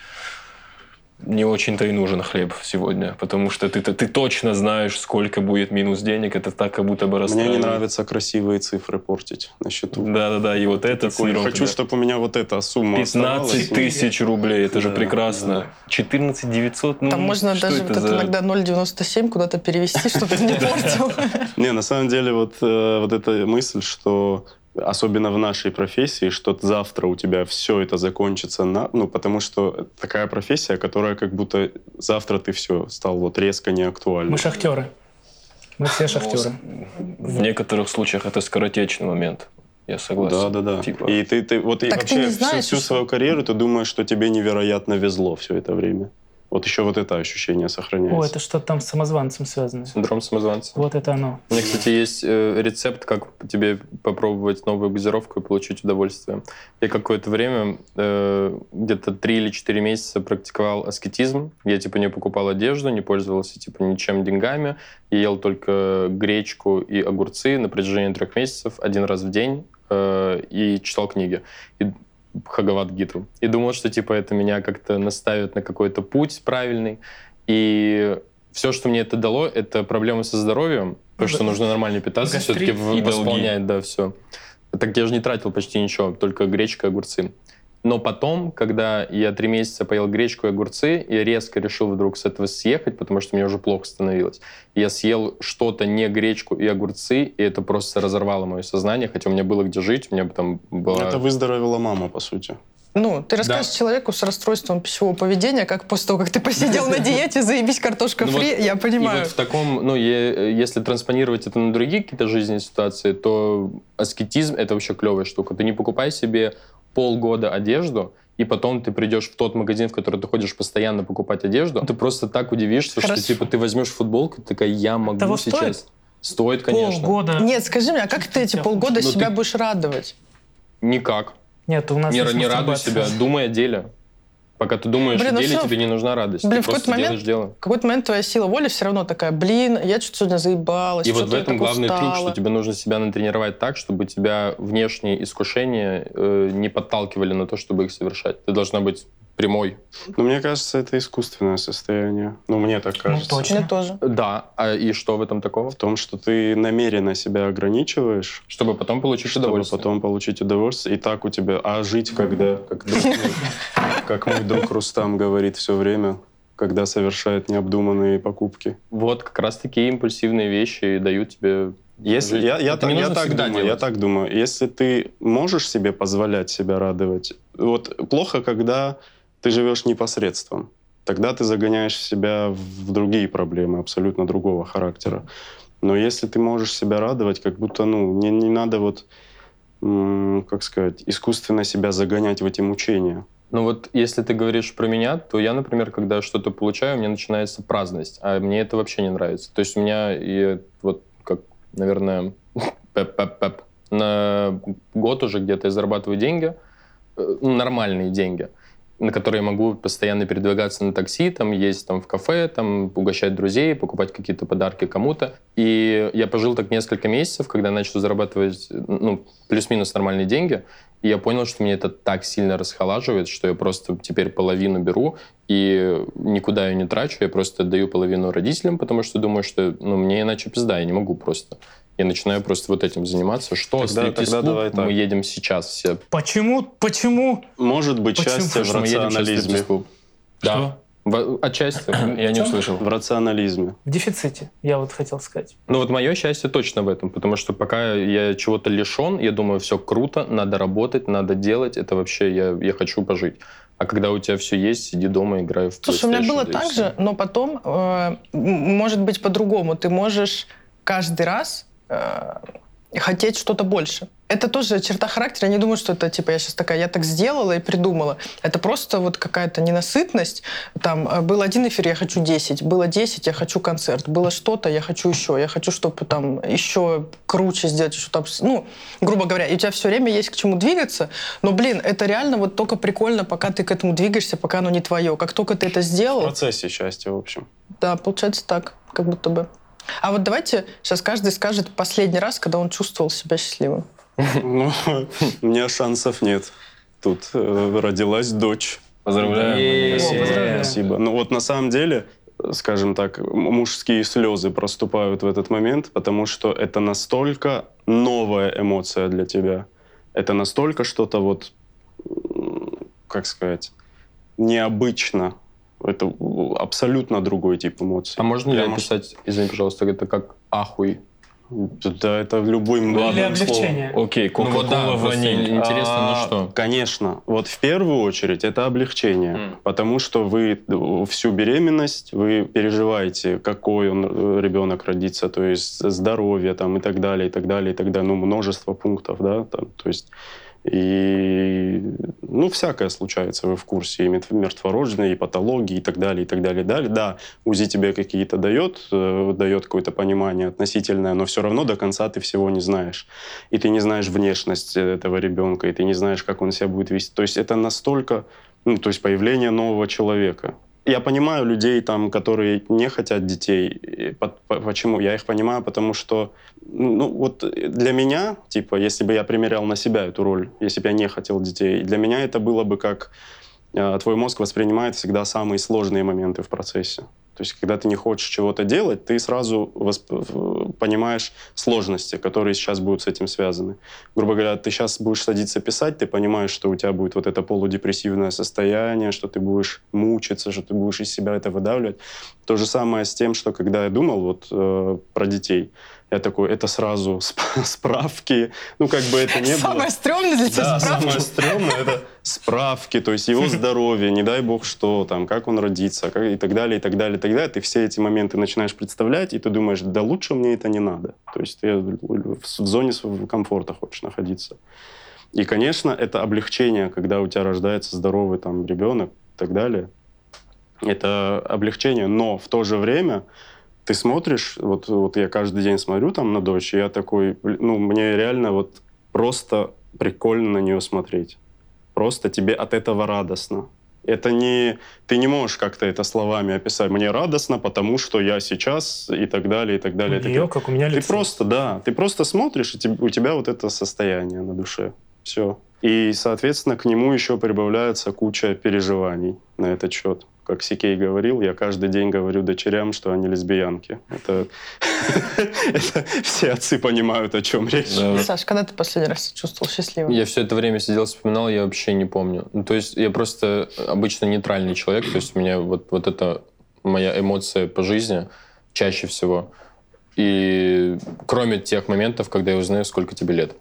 не очень-то и нужен хлеб сегодня, потому что ты, ты, ты точно знаешь, сколько будет минус денег, это так, как будто бы Мне не нравится красивые цифры портить на счету. Да-да-да, и вот это Такой, Хочу, да. чтобы у меня вот эта сумма 15 тысяч рублей, это да, же прекрасно. Да. 14 900, ну Там можно даже вот за... иногда 0,97 куда-то перевести, <laughs> чтобы ты не портил. Не, на самом деле вот, э, вот эта мысль, что особенно в нашей профессии, что завтра у тебя все это закончится, на, ну, потому что такая профессия, которая как будто завтра ты все стал вот резко неактуальным. Мы шахтеры. Мы все шахтеры. В некоторых случаях это скоротечный момент. Я согласен. Да, да, да. Типа, И ты, ты вот и Так ты вообще не знаешь, всю, всю свою карьеру ты думаешь, что тебе невероятно везло все это время. Вот еще вот это ощущение сохраняется. О, это что-то там с самозванцем связано. Синдром самозванца. Вот это оно. У меня, кстати, есть э, рецепт, как тебе попробовать новую газировку и получить удовольствие. Я какое-то время, э, где-то 3 или 4 месяца практиковал аскетизм. Я, типа, не покупал одежду, не пользовался, типа, ничем деньгами. Я ел только гречку и огурцы на протяжении трех месяцев, один раз в день, э, и читал книги. И Хагават Гиту. И думал, что, типа, это меня как-то наставит на какой-то путь правильный. И все, что мне это дало, это проблемы со здоровьем, потому что нужно нормально питаться, все-таки восполнять, да, все. Так я же не тратил почти ничего, только гречка огурцы. Но потом, когда я три месяца поел гречку и огурцы, я резко решил вдруг с этого съехать, потому что мне уже плохо становилось. Я съел что-то не гречку и огурцы, и это просто разорвало мое сознание, хотя у меня было где жить, у меня там была... Это выздоровела мама, по сути. Ну, ты расскажешь человеку с расстройством пищевого поведения, как после того, как ты посидел на диете, заебись картошка <laughs> Ну фри, вот- я И понимаю. вот в таком, ну, е- если транспонировать это на другие какие-то жизненные ситуации, то аскетизм — это вообще клевая штука. Ты не покупай себе полгода одежду, и потом ты придешь в тот магазин, в который ты ходишь постоянно покупать одежду, ты просто так удивишься, Хорошо. что типа ты возьмешь футболку, ты такая, я могу Того сейчас... стоит? Стоит, конечно. Полгода. Нет, скажи мне, а как ты эти полгода Ну, себя ты- будешь радовать? Никак. Нет, у нас Не, не радуй себя, думай о деле. Пока ты думаешь Блин, о ну деле, всё. тебе не нужна радость. Блин, ты в какой-то момент- дело. Какой-то момент твоя сила воли все равно такая, блин, я что-то сегодня заебалась, И вот в этом главный трюк, устала». что тебе нужно себя натренировать так, чтобы тебя внешние искушения э, не подталкивали на то, чтобы их совершать. Ты должна быть прямой. Но мне кажется, это искусственное состояние. Ну, мне так кажется. точно. Мне тоже. Да, а и что в этом такого? В том, что ты намеренно себя ограничиваешь, Чтобы потом получить чтобы удовольствие. потом получить удовольствие. И так у тебя... А жить когда? <laughs> Как, мой- друг Рустам говорит все время, когда совершает необдуманные покупки. Вот как раз такие импульсивные вещи и дают тебе Если, я, я, так, я так думаю, я так думаю. Если ты можешь себе позволять себя радовать, вот плохо, когда ты живешь непосредством. Тогда ты загоняешь себя в другие проблемы абсолютно другого характера. Но если ты можешь себя радовать, как будто, ну, не, не надо вот, как сказать, искусственно себя загонять в эти мучения. Ну вот если ты говоришь про меня, то я, например, когда что-то получаю, у меня начинается праздность, а мне это вообще не нравится. То есть у меня и вот как, наверное, <laughs> пеп-пеп-пеп, на год уже где-то я зарабатываю деньги, э, нормальные деньги, на которые могу постоянно передвигаться на такси, там есть там в кафе, там угощать друзей, покупать какие-то подарки кому-то. И я пожил так несколько месяцев, когда начал зарабатывать ну, плюс-минус нормальные деньги, и я понял, что меня это так сильно расхолаживает, что я просто теперь половину беру и никуда ее не трачу. Я просто даю половину родителям, потому что думаю, что ну, мне иначе пизда, я не могу просто. Я начинаю просто вот этим заниматься. Что, Тогда- тогда стриптиз-клуб? давай так. Мы едем сейчас все. Почему? Почему? Может быть, Почему? счастье в рационализме. Да. Что? В- Отчасти. <clears throat> Я не услышал. В рационализме. В дефиците, я вот хотел сказать. Ну вот мое счастье точно в этом, потому что пока я чего-то лишен, я думаю, все круто, надо работать, надо делать, это вообще я, я хочу пожить. А когда у тебя все есть, сиди дома, играй в Слушай, у меня было и так же, но потом э, может быть по-другому. Ты можешь каждый раз хотеть что-то больше. Это тоже черта характера. Я не думаю, что это типа я сейчас такая, я так сделала и придумала. Это просто вот какая-то ненасытность. Там э, был один эфир, я хочу 10. Было 10, я хочу концерт. Было что-то, я хочу еще. Я хочу, чтобы там еще круче сделать, там, ну, грубо говоря, и у тебя все время есть к чему двигаться. Но, блин, это реально вот только прикольно, пока ты к этому двигаешься, пока оно не твое. Как только ты это В сделал, процессе счастья, в общем. да, получается так, как будто бы. А вот давайте сейчас каждый скажет последний раз, когда он чувствовал себя счастливым. Ну, у меня шансов нет. Тут э, родилась дочь. Поздравляем. Спасибо. поздравляю. Спасибо. Ну вот на самом деле, скажем так, мужские слезы проступают в этот момент, потому что это настолько новая эмоция для тебя. Это настолько что-то вот, как сказать, необычно. Это абсолютно другой тип эмоций. А можно ли описать, извини, пожалуйста, это как ахуй? Да, это любой Или Ладно, облегчение. Окей, Ну вот да, ваниль. интересно, на А, что? Конечно. Вот в первую очередь это облегчение, М. потому что вы всю беременность вы переживаете, какой он э, ребенок родится, то есть здоровье там и так далее, и так далее, и так далее. Ну, множество пунктов, да, там, то есть и, ну, всякое случается, вы в курсе, и мертв- мертворожденные, и патологии, и так далее, и так далее, далее. Да, УЗИ тебе какие-то дает, э, дает какое-то понимание относительное, но все равно до конца ты всего не знаешь. И ты не знаешь внешность этого ребенка, и ты не знаешь, как он себя будет вести. То есть это настолько, ну, то есть появление нового человека. Я понимаю людей, там, которые не хотят детей. Почему? Я их понимаю, потому что, ну, вот для меня, типа, если бы я примерял на себя эту роль, если бы я не хотел детей, для меня это было бы как э, твой мозг воспринимает всегда самые сложные моменты в процессе. То есть, когда ты не хочешь чего-то делать, ты сразу восп- понимаешь сложности, которые сейчас будут с этим связаны. Грубо говоря, ты сейчас будешь садиться писать, ты понимаешь, что у тебя будет вот это полудепрессивное состояние, что ты будешь мучиться, что ты будешь из себя это выдавливать. То же самое с тем, что когда я думал вот э, про детей, я такой, это сразу <laughs> сп- справки, ну как бы это не было. Самое стрёмное для тебя Да, справки. самое стрёмное это справки, то есть его <laughs> здоровье, не дай бог что, там, как он родится, как, и так далее, и так далее, и так далее. Ты все эти моменты начинаешь представлять, и ты думаешь, да лучше мне это не надо. То есть ты в в зоне своего комфорта хочешь находиться. И, конечно, это облегчение, когда у тебя рождается здоровый там ребенок и так далее. Это облегчение, но в то же время ты смотришь, вот, вот я каждый день смотрю там на дочь, и я такой, ну, мне реально вот просто прикольно на нее смотреть. Просто тебе от этого радостно. Это не... Ты не можешь как-то это словами описать. Мне радостно, потому что я сейчас и так далее, и так У далее. так нее, как у меня ты лицо. просто, да, ты просто смотришь, и у тебя вот это состояние на душе. Все. И, соответственно, к нему еще прибавляется куча переживаний на этот счет. Как Сикей говорил, я каждый день говорю дочерям, что они лесбиянки. Это, <laughs> это все отцы понимают, о чем речь. Саш, когда ты последний раз чувствовал счастливым? Я все это время сидел, вспоминал, я вообще не помню. Ну, то есть я просто обычно нейтральный человек, то есть у меня вот, вот это моя эмоция по жизни чаще всего. И кроме тех моментов, когда я узнаю, сколько тебе лет.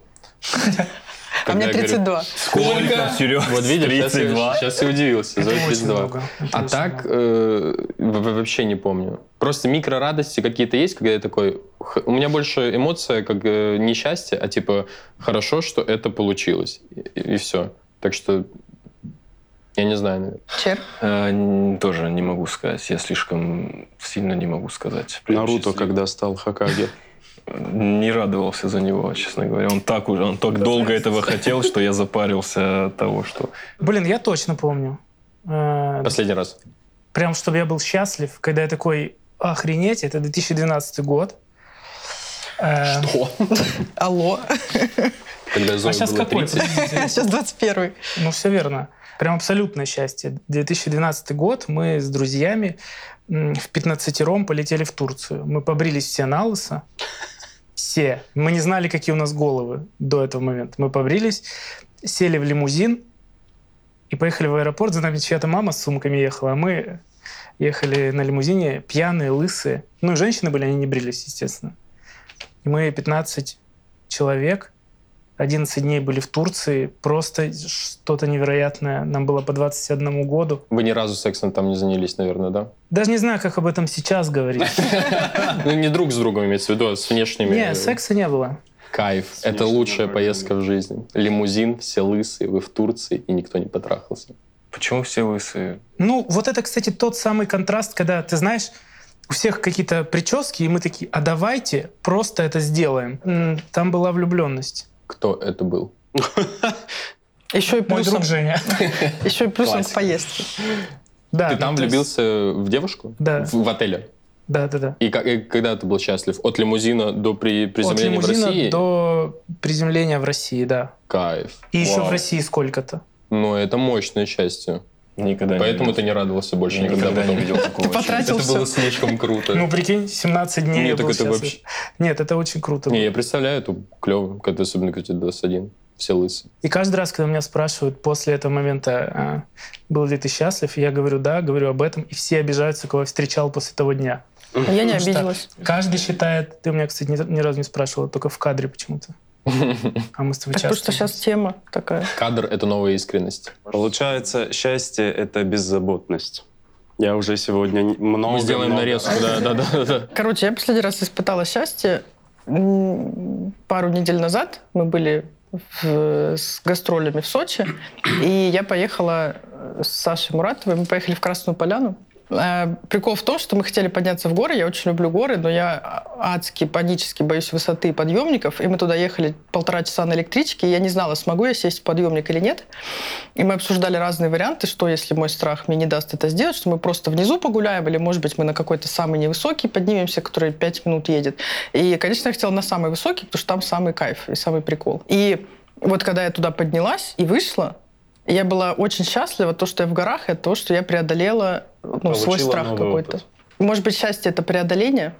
<laughs> А мне Когда я говорю, 32. Сколько, Сереж? Вот видишь, сейчас, 32. я, сейчас я удивился. Это Зоя очень 32. много. Это А очень так много. э, вообще не помню. Просто микрорадости какие-то есть, когда я такой... У меня больше эмоция как э, не счастье, а типа хорошо, что это получилось. И, все. Так что я не знаю. наверное. Чер. Э, Тоже не могу сказать. Я слишком сильно не могу сказать. Наруто, когда стал Хакаге. Не радовался за него, честно говоря. Он так уже, он так долго этого хотел, что я запарился от того, что... Блин, я точно помню. Э, Последний раз. Прям, чтобы я был счастлив, когда я такой, охренеть, это 2012 год. Э, Алло. Когда Зоя А сейчас какой? 30. Сейчас 21 Ну, все верно. Прям абсолютное счастье. 2012 год мы с друзьями в 15 полетели в Турцию. Мы побрились все на лысо. Все. Мы не знали, какие у нас головы до этого момента. Мы побрились, сели в лимузин и поехали в аэропорт. За нами чья-то мама с сумками ехала, а мы ехали на лимузине пьяные, лысые. Ну, и женщины были, они не брились, естественно. И мы 15 человек 11 дней были в Турции. Просто что-то невероятное. Нам было по 21 году. Вы ни разу сексом там не занялись, наверное, да? Даже не знаю, как об этом сейчас говорить. <laughs> Ну, не друг с другом имеется в виду, а с внешними. Не, секса не было. Кайф. Это лучшая поездка в жизни. Лимузин, все лысые, вы в Турции, и никто не потрахался. Почему все лысые? Ну, вот это, кстати, тот самый контраст, когда, ты знаешь, у всех какие-то прически, и мы такие, а давайте просто это сделаем. Там была влюбленность. Кто это был? <laughs> Еще и Мой плюсом, друг Женя. <laughs> еще и плюсом к поездке. Да, Ты ну, там влюбился в девушку? Да. В, в отеле? Да, да, да. И, как- и когда ты был счастлив? От лимузина до при, От приземления в лимузина России? до приземления в России, да. Кайф. И еще Вау. в России сколько-то. Ну, это мощное счастье. Никогда Поэтому не ты не радовался больше никогда, никогда не потом. видел такого. Ты потратил Это было слишком круто. Ну, прикинь, 17 дней Нет, я так был это вообще... Нет, это очень круто. Не, было. я представляю, это клево, когда особенно когда тебе 21. все лысы. И каждый раз, когда меня спрашивают после этого момента, а, был ли ты счастлив, я говорю да, говорю об этом, и все обижаются, кого я встречал после того дня. А Я не обиделась. Каждый считает, ты у меня, кстати, ни, разу не спрашивала, только в кадре почему-то. <laughs> А мы с тобой часто. просто сейчас тема такая. Кадр — это новая искренность. Получается, счастье — это беззаботность. Я уже сегодня много... Мы сделаем много- нарезку, да, да, да, да. Короче, я последний раз испытала счастье пару недель назад. Мы были в- с гастролями в Сочи, и я поехала э, с Сашей Муратовой, мы поехали в Красную Поляну. Э, Прикол в том, что мы хотели подняться в горы. Я очень люблю горы, но я адски, панически боюсь высоты и подъемников. И мы туда ехали полтора часа на электричке, и я не знала, смогу я сесть в подъемник или нет. И мы обсуждали разные варианты, что если мой страх мне не даст это сделать, что мы просто внизу погуляем, или, может быть, мы на какой-то самый невысокий поднимемся, который 5 минут едет. И, конечно, я хотела на самый высокий, потому что там самый кайф и самый прикол. И вот когда я туда поднялась и вышла, я была очень счастлива, то, что я в горах, и то, что я преодолела ну, свой страх какой-то. опыт. Может быть, счастье — это преодоление?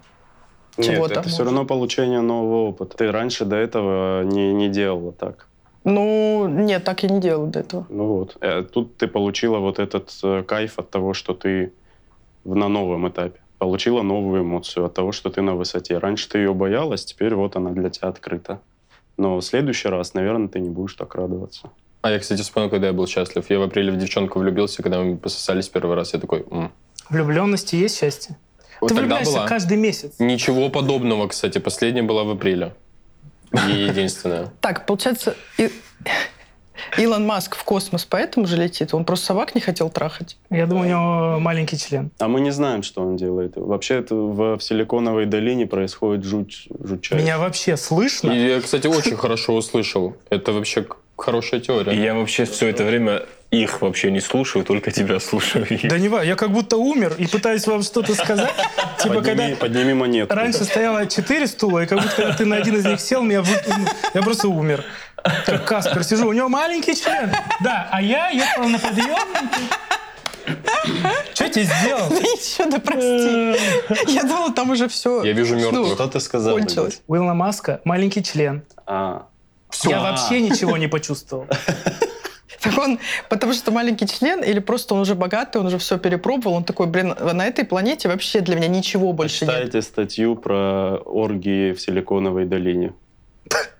Нет, чего-то, это все может. равно получение нового опыта. Ты раньше до этого не, не делала так. Ну, нет, так я не делала до этого. Ну вот. Э, Тут ты получила вот этот э, кайф от того, что ты на новом этапе. Получила новую эмоцию от того, что ты на высоте. Раньше ты ее боялась, теперь вот она для тебя открыта. Но в следующий раз, наверное, ты не будешь так радоваться. А я, кстати, вспомнил, когда я был счастлив. Я в апреле в девчонку влюбился, когда мы пососались первый раз. Я такой, «М». Влюбленности есть счастье? Вот Ты тогда влюбляешься была. каждый месяц. Ничего подобного, кстати. Последняя была в апреле. И единственная. <laughs> Так, получается, И- Илон Маск в космос поэтому же летит? Он просто собак не хотел трахать? Я думаю, у него маленький член. А мы не знаем, что он делает. Вообще это в, в Силиконовой долине происходит жуть, жутчайшее. Меня вообще слышно? И я, кстати, очень <laughs> хорошо услышал. Это вообще к- хорошая И теория. я вообще все это время их вообще не слушаю, только тебя слушаю. <laughs> Да не ва, я как будто умер и пытаюсь вам что-то сказать. <laughs> Типа, когда подними, подними монетку. раньше стояло четыре стула, и как будто когда ты на один из них сел, меня вы- я просто умер. Как Каспер сижу, у него маленький член. Да, а я ехал на подъемнике. Что тебе сделал? Ничего, да прости. Я думала, там уже все. Я вижу мертвых. Что ты сказал? кончилось. У Илона Маска маленький член. А, Я А. вообще ничего не почувствовал. Так он, потому что маленький член, или просто он уже богатый, он уже все перепробовал, он такой, блин, на этой планете вообще для меня ничего больше нет. Почитайте статью про оргии в Силиконовой долине.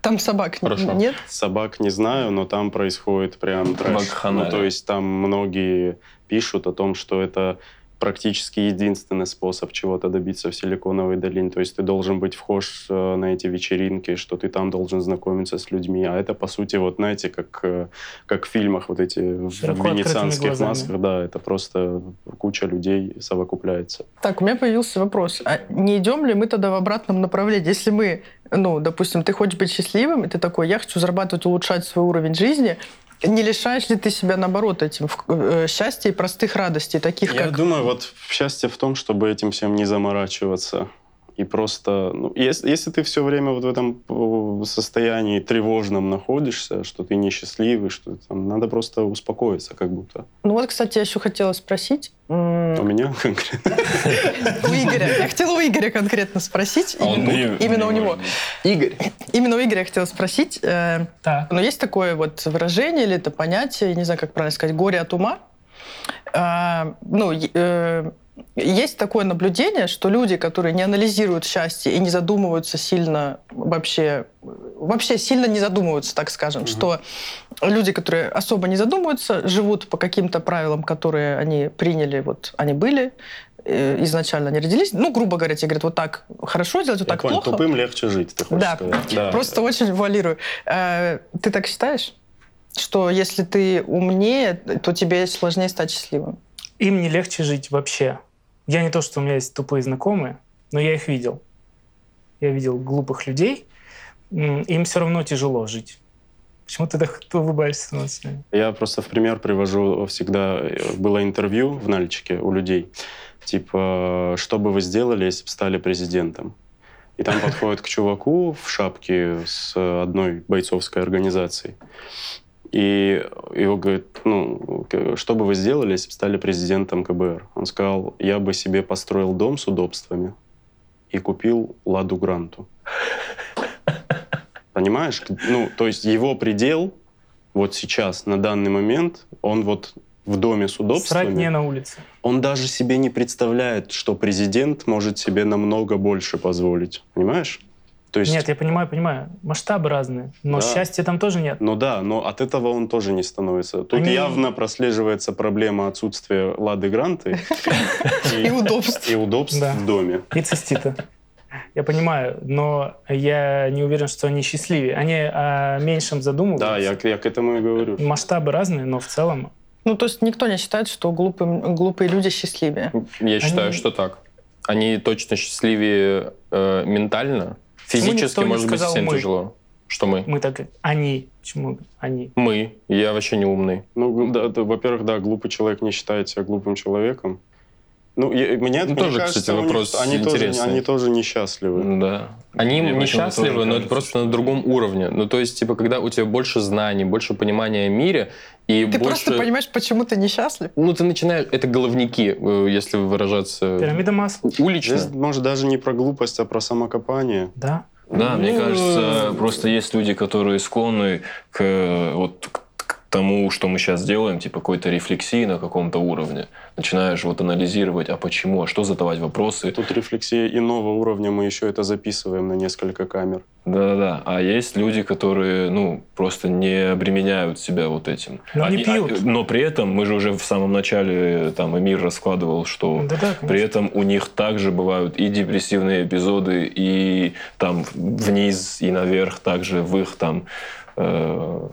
Там собак Хорошо. нет? Собак не знаю, но там происходит прям трэш. Ну, то есть там многие пишут о том, что это практически единственный способ чего-то добиться в Силиконовой долине. То есть ты должен быть вхож э, на эти вечеринки, что ты там должен знакомиться с людьми. А это, по сути, вот знаете, как, э, как в фильмах вот эти в Широко открытыми венецианских масках. Да, это просто куча людей совокупляется. Так, у меня появился вопрос. А не идем ли мы тогда в обратном направлении? Если мы, ну, допустим, ты хочешь быть счастливым, и ты такой, я хочу зарабатывать, улучшать свой уровень жизни, не лишаешь ли ты себя, наоборот, этим э, счастья и простых радостей, таких Я как... думаю, вот счастье в том, чтобы этим всем не заморачиваться. И просто, ну, если, если ты все время вот в этом э, состоянии тревожном находишься, что ты несчастливый, что там, надо просто успокоиться как будто. Ну вот, кстати, я еще хотела спросить. У меня конкретно. <laughs> У Игоря. Я хотела у Игоря конкретно спросить. А он Именно- Не- Именно у не него. Игорь. Именно у Игоря я хотела спросить. э, Так. Но есть такое вот выражение или это понятие, я не знаю, как правильно сказать, горе от ума. А, ну, э, есть такое наблюдение, что люди, которые не анализируют счастье и не задумываются сильно вообще, вообще сильно не задумываются, так скажем, что люди, которые особо не задумываются, живут по каким-то правилам, которые они приняли, вот они были, э, изначально они родились, ну, грубо говоря, тебе говорят, вот так хорошо делать, вот Я так понял, плохо. тупым легче жить, ты хочешь Да. сказать. Да. Просто очень вуалирую. Э, Ты так считаешь? Что если ты умнее, то тебе сложнее стать счастливым? Им не легче жить вообще. Я не то, что у меня есть тупые знакомые, но я их видел. Я видел глупых людей. Им все равно тяжело жить. Почему ты так улыбаешься на? Я просто в пример привожу всегда. э, Было интервью в Нальчике у людей. Типа, что бы вы сделали, если бы стали президентом? И там подходит к чуваку в шапке с одной бойцовской организацией. И его говорит, ну, что бы вы сделали, если бы стали президентом КБР? Он сказал, я бы себе построил дом с удобствами и купил Ладу Гранту. Понимаешь? Ну, то есть его предел вот сейчас, на данный момент, он вот в доме с удобствами. Срать не на улице. Он даже себе не представляет, что президент может себе намного больше позволить. Понимаешь? То есть... Нет, я понимаю, понимаю. Масштабы разные. Но да. счастья там тоже нет. Ну да, но от этого он тоже не становится. Тут Они... явно прослеживается проблема отсутствия Лады Гранты <laughs> и удобств. И удобств в доме. И цистита. Я понимаю, но я не уверен, что они счастливее. Они о меньшем задумываются. Да, я, я к этому и говорю. Масштабы разные, но в целом... Ну, то есть никто не считает, что глупые, глупые люди счастливее? Я считаю, они... что так. Они точно счастливее э, ментально. Физически, может быть, всем мы. тяжело. Что мы? Мы так... Они. Почему они? Мы. Я вообще не умный. Ну, да, да, во-первых, да, глупый человек не считает себя глупым человеком. Ну, я, мне, ну, мне тоже, кажется, кстати, вопрос них, они, интересный. тоже, они тоже несчастливы. Да. Они Мне несчастливы, но это просто на другом уровне. Ну, то есть, типа, когда у тебя больше знаний, больше понимания о мире, и ты больше... просто понимаешь, почему ты несчастлив? Ну, ты начинаешь... Это головники, э, если выражаться... Пирамида масла. Улично. Здесь, может, даже не про глупость, а про самокопание. Да. Да, мне ну, кажется, просто есть люди, которые склонны к, вот, к тому, что мы сейчас делаем, типа какой-то рефлексии на каком-то уровне. Начинаешь вот анализировать, а почему, а что задавать вопросы. Тут рефлексия иного уровня, мы еще это записываем на несколько камер. Да-да-да. А есть люди, которые, ну, просто не обременяют себя вот этим. Но они, не пьют. А, но при этом, мы же уже в самом начале, там, Эмир раскладывал, что Да-да, при этом у них также бывают и депрессивные эпизоды, и там вниз, и наверх, также в их там э,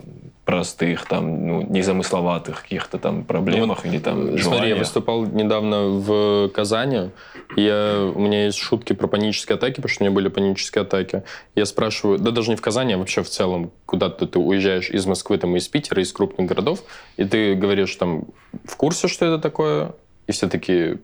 простых, там, ну, незамысловатых каких-то там проблемах ну, или там желаниях. Смотри, я выступал недавно в Казани. Я, у меня есть шутки про панические атаки, потому что у меня были панические атаки. Я спрашиваю, да даже не в Казани, а вообще в целом, куда-то ты уезжаешь из Москвы, там, из Питера, из крупных городов, и ты говоришь там, в курсе, что это такое? И все таки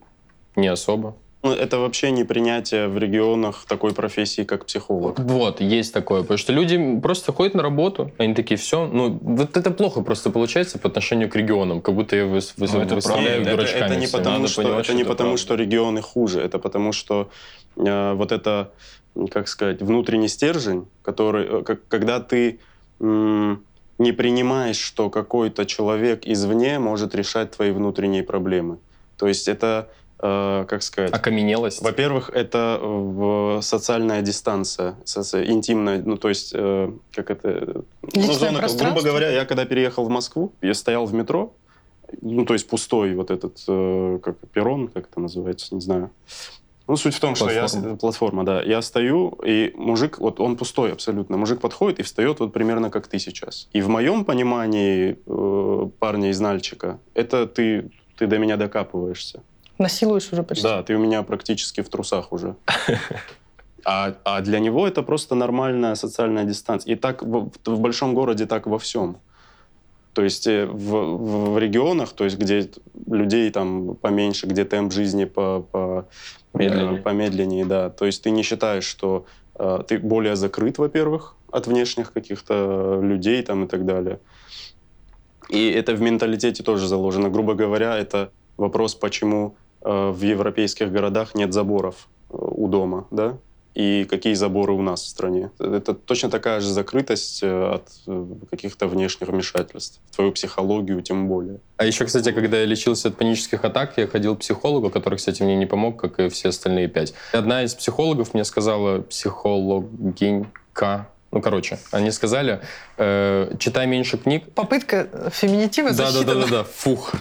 не особо. Ну, это вообще не принятие в регионах такой профессии, как психолог. Вот, есть такое. Потому что люди просто ходят на работу, они такие, все. Ну, вот это плохо просто получается по отношению к регионам. Как будто я выс, выс, ну, это выставляю это, дурачками. Это, это не потому, что, понимать, это не это потому правда. что регионы хуже. Это потому, что э, вот это, как сказать, внутренний стержень, который, э, как, когда ты... М- не принимаешь, что какой-то человек извне может решать твои внутренние проблемы. То есть это как сказать... Окаменелость? Во-первых, это в социальная дистанция, соци... интимная, ну, то есть, э, как это... ну, зона, грубо говоря, я когда переехал в Москву, я стоял в метро, ну, то есть пустой вот этот, э, как перрон, как это называется, не знаю. Ну, суть в том, платформа. что я... Платформа, да. Я стою, и мужик, вот он пустой абсолютно. Мужик подходит и встает вот примерно как ты сейчас. И в моем понимании э, парня из Нальчика, это ты, ты до меня докапываешься. Насилуешь уже почти. Да, ты у меня практически в трусах уже. А, а для него это просто нормальная социальная дистанция. И так в, в большом городе так во всем. То есть э, в, в регионах, то есть где людей там поменьше, где темп жизни по, по, медленнее. помедленнее, да. То есть ты не считаешь, что э, ты более закрыт, во-первых, от внешних каких-то людей там и так далее. И это в менталитете тоже заложено. Грубо говоря, это вопрос, почему Э, в европейских городах нет заборов э, у дома, да? И какие заборы у нас в стране. Это точно такая же закрытость э, от каких-то внешних вмешательств. Твою психологию тем более. А еще, кстати, когда я лечился от панических атак, я ходил к психологу, который, кстати, мне не помог, как и все остальные пять. Одна из психологов мне сказала, психологинька, ну, короче, они сказали, э, читай меньше книг. Попытка феминитива да, да, да, да, да, фух.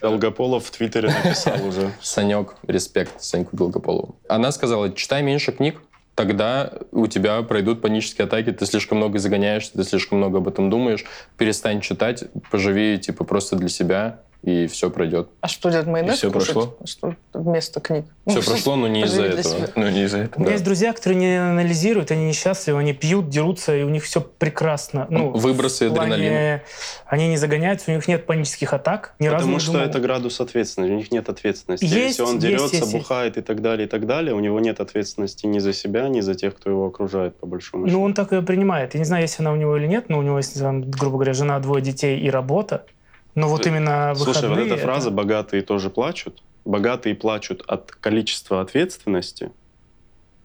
Долгополов в Твиттере написал <laughs> уже. Санек, респект Саньку Долгополову. Она сказала, читай меньше книг, тогда у тебя пройдут панические атаки, ты слишком много загоняешься, ты слишком много об этом думаешь, перестань читать, поживи типа просто для себя, и все пройдет. А что делать майонез? И все кушать? прошло? Что вместо книг? Все ну, <laughs> прошло, но не из-за этого. Ну, не из-за этого. У меня да. есть друзья, которые не анализируют, они несчастливы, они пьют, дерутся, и у них все прекрасно. Ну, Выбросы адреналина. Они не загоняются, у них нет панических атак. Ни Потому разу что думал. это градус ответственности, у них нет ответственности. Есть, Если он дерется, есть, бухает есть. и так далее, и так далее, у него нет ответственности ни за себя, ни за тех, кто его окружает, по большому счету. Ну, он так и принимает. Я не знаю, если она у него или нет, но у него есть, грубо говоря, жена, двое детей и работа. Но вот именно Слушай, выходные... вот эта фраза это... «богатые тоже плачут». Богатые плачут от количества ответственности,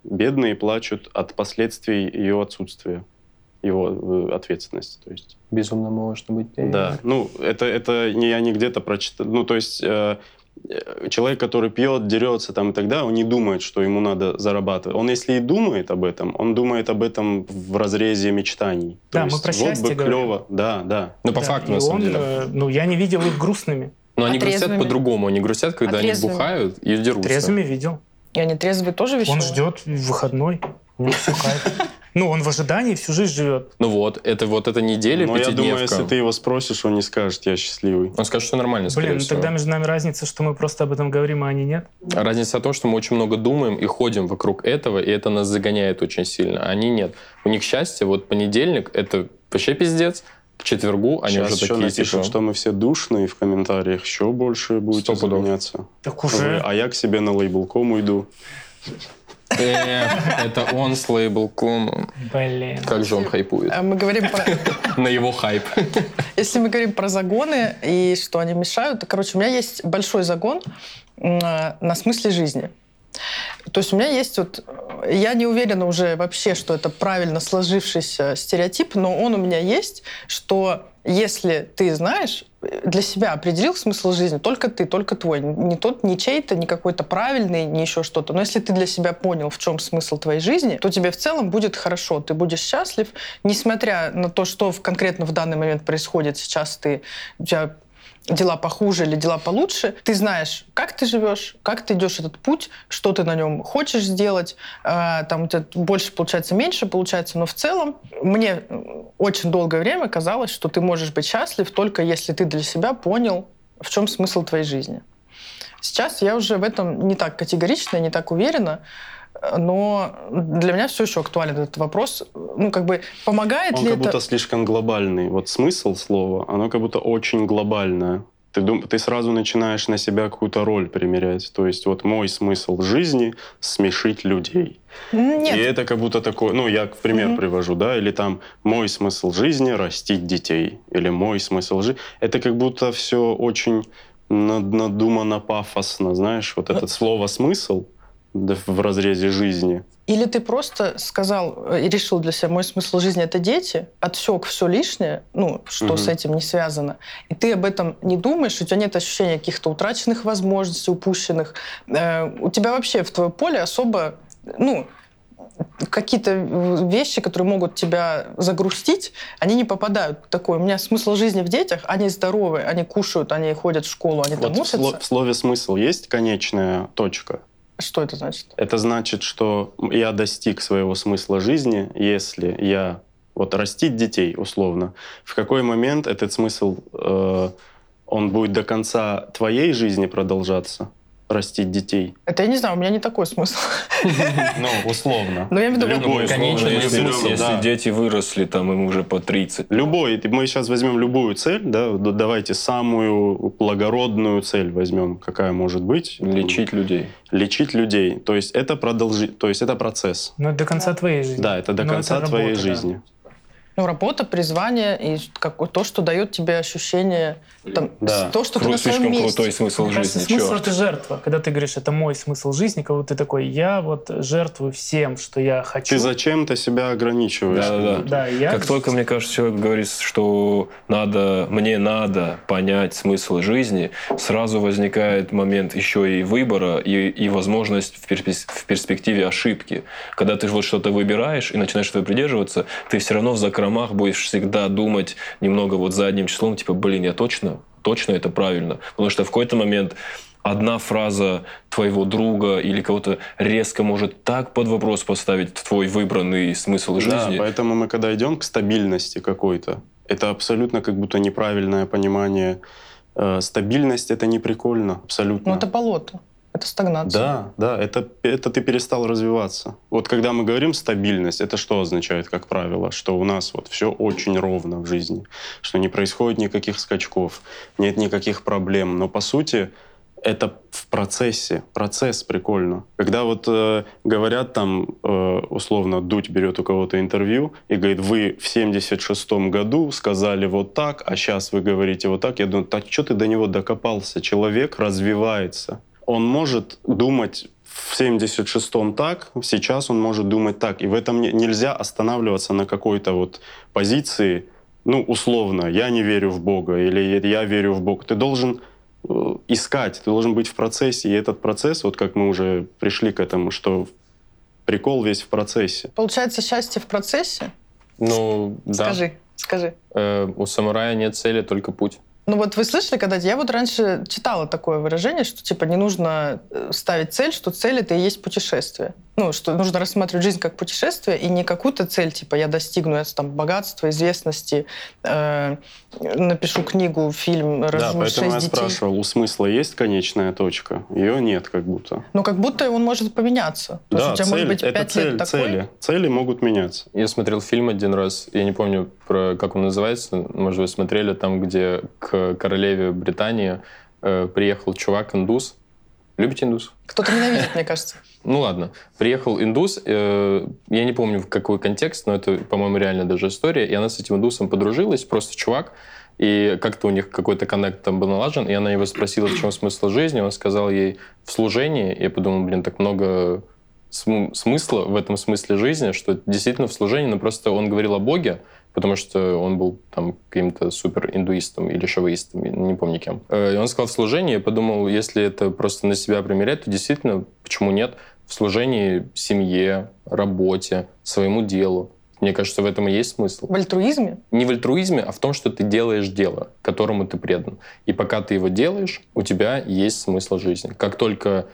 бедные плачут от последствий ее отсутствия. его э, ответственность. То есть, Безумно можно быть. да, ну это это я не где-то прочитал. Ну то есть э, э, человек, который пьет, дерется там и так далее, он не думает, что ему надо зарабатывать. Он если и думает об этом, он думает об этом в разрезе мечтаний. То Да, мы есть, про вот бы говорим. клево, да, да. Ну, по Да, факту, на самом он, деле. э, Ну, я не видел их грустными. Но они А грустят по-другому. Они грустят, когда А они бухают и дерутся. Трезвыми видел. И они трезвые тоже веселые? Он ждет выходной. Кайф. <laughs> Ну, он в ожидании всю жизнь живет. Ну вот, это вот эта неделя, Но я думаю, если ты его спросишь, он не скажет, я счастливый. Он скажет, что нормально, скорее Блин, ну всего. тогда между нами разница, что мы просто об этом говорим, а они нет. Разница в том, что мы очень много думаем и ходим вокруг этого, и это нас загоняет очень сильно. А они нет. У них счастье, вот понедельник, это вообще пиздец. К четвергу они Сейчас уже еще такие, напишут, типа... что мы все душные в комментариях, еще больше будете загоняться. Так Вы, уже. А я к себе на лейбл.ком уйду. «Эх, это он с лейбл.ком. Блин. Как же он хайпует. А Мы говорим про... <laughs> На его хайп. Если мы говорим про загоны и что они мешают, то, короче, у меня есть большой загон а, на смысле жизни. То есть у меня есть вот... э, Я не уверена уже вообще, что это правильно сложившийся стереотип, но он у меня есть, что если ты знаешь, э, для себя определил смысл жизни, только ты, только твой, не тот, не чей-то, не какой-то правильный, не еще что-то. Но если ты для себя понял, в чем смысл твоей жизни, то тебе в целом будет хорошо, ты будешь счастлив, несмотря на то, что конкретно в данный момент происходит. Сейчас ты, у тебя дела похуже или дела получше, ты знаешь, как ты живешь, как ты идешь этот путь, что ты на нем хочешь сделать, а, там у тебя больше получается, меньше получается, но в целом мне э, очень долгое время казалось, что ты можешь быть счастлив только если ты для себя понял, в чем смысл твоей жизни. Сейчас я уже в этом не так категорична, не так уверена, э, но для меня все еще актуален этот вопрос. Ну, как бы, помогает Он ли как это... будто слишком глобальный. Вот смысл слова, оно как будто очень глобальное. Ты, дум... ты сразу начинаешь на себя какую-то роль примерять. То есть вот мой смысл жизни — смешить людей. Нет, И это как будто такое, ну, я в пример Мгм. привожу, да, или там мой смысл жизни — растить детей, или мой смысл жизни. Это как будто все очень над- надумано, пафосно, знаешь, вот это слово «смысл» в разрезе жизни. Или ты просто сказал э, и решил для себя, мой смысл жизни это дети, отсек все лишнее, ну, что Мгм. с этим не связано, и ты об этом не думаешь, у тебя нет ощущения каких-то утраченных возможностей, упущенных. Э, у тебя вообще в твое поле особо, ну, какие-то вещи, которые могут тебя загрустить, они не попадают в такой. У меня смысл жизни в детях, они здоровы, они кушают, они ходят в школу, они там Вот в, учатся. сло- в слове «смысл» есть конечная точка? Что это значит? Это значит, что я достиг своего смысла жизни, если я вот растить детей условно. В какой момент этот смысл э, он будет до конца твоей жизни продолжаться? Растить детей. Это я не знаю, у меня не такой смысл. <laughs> Ну, условно. Но я имею в виду, Любой, Конечно, условно, если- дети выросли, там им уже по 30. Любой, мы сейчас возьмем любую цель, да, давайте самую благородную цель возьмем, какая может быть. Лечить людей. Лечить людей. То есть это продолжи, то есть это процесс. Но это до конца твоей жизни. Да, это до Но конца твоей жизни. Ну, работа, призвание и как, то, что дает тебе ощущение, там, Да. то, что ты Кру- на своем слишком месте. крутой смысл Мне кажется, жизни. смысл Черт. это жертва. Когда ты говоришь, это мой смысл жизни, как будто ты такой, я вот жертвую всем, что я хочу. Ты зачем-то себя ограничиваешь. Да-да-да. Да, я... Как только, мне кажется, человек говорит, что надо, мне надо понять смысл жизни, сразу возникает момент еще и выбора, и, и возможность в, перспе- в перспективе ошибки. Когда ты вот что-то выбираешь и начинаешь этого придерживаться, ты все равно в закромах будешь всегда думать немного вот задним числом, типа, блин, я точно, точно это правильно. Потому что в какой-то момент одна фраза твоего друга или кого-то резко может так под вопрос поставить твой выбранный смысл жизни. Да, поэтому мы когда идем к стабильности какой-то, это абсолютно как будто неправильное понимание. Э, Стабильность это не прикольно, абсолютно. Ну, это болото, это стагнация. Да, да, это, это ты перестал развиваться. Вот когда мы говорим стабильность, это что означает, как правило? Что у нас вот все очень ровно в жизни, что не происходит никаких скачков, нет никаких проблем. Но по сути это в процессе, процесс прикольно. Когда вот э, говорят там, э, условно, Дудь берет у кого-то интервью и говорит, вы в 76-м году сказали вот так, а сейчас вы говорите вот так, я думаю, так что ты до него докопался? Человек развивается он может думать в 76-м так, сейчас он может думать так. И в этом не- нельзя останавливаться на какой-то вот позиции, ну, условно, я не верю в Бога или я верю в Бога. Ты должен э, искать, ты должен быть в процессе. И этот процесс, вот как мы уже пришли к этому, что прикол весь в процессе. Получается, счастье в процессе? Ну, да. Скажи, скажи. Э, у самурая нет цели, только путь. Ну вот вы слышали когда-то, я вот раньше читала такое выражение, что типа не нужно э, ставить цель, что цель это и есть путешествие. Ну, что нужно рассматривать жизнь как путешествие и не какую-то цель, типа я достигну это, там, богатства, известности, э, напишу книгу, фильм, Да, рожу поэтому шесть я детей. спрашивал, у смысла есть конечная точка? Ее нет как будто. Но как будто он может поменяться. То есть да, у тебя цель, может быть это пять цель, лет такой. цели. Цели могут меняться. Я смотрел фильм один раз, я не помню, про как он называется, может, вы смотрели, там, где к королеве Британии э, приехал чувак-индус. Любите индус? Кто-то ненавидит, мне кажется. <laughs> Ну ладно, приехал индус, э, я не помню в какой контекст, но это, по-моему, реально даже история, и она с этим индусом подружилась, просто чувак, и как-то у них какой-то коннект там был налажен, и она его спросила, в чем смысл жизни, он сказал ей в служении, я подумал, блин, так много см- смысла в этом смысле жизни, что действительно в служении, но просто он говорил о Боге, потому что он был там каким-то супер индуистом или шавоистом, я не помню кем. Э, И он сказал в служении, я подумал, если это просто на себя примерять, то действительно, почему нет? В служении семье, работе, своему делу. Мне кажется, в этом и есть смысл. В альтруизме Не в альтруизме, а в том, что ты делаешь дело, которому ты предан. И пока ты его делаешь, у тебя есть смысл жизни. Как только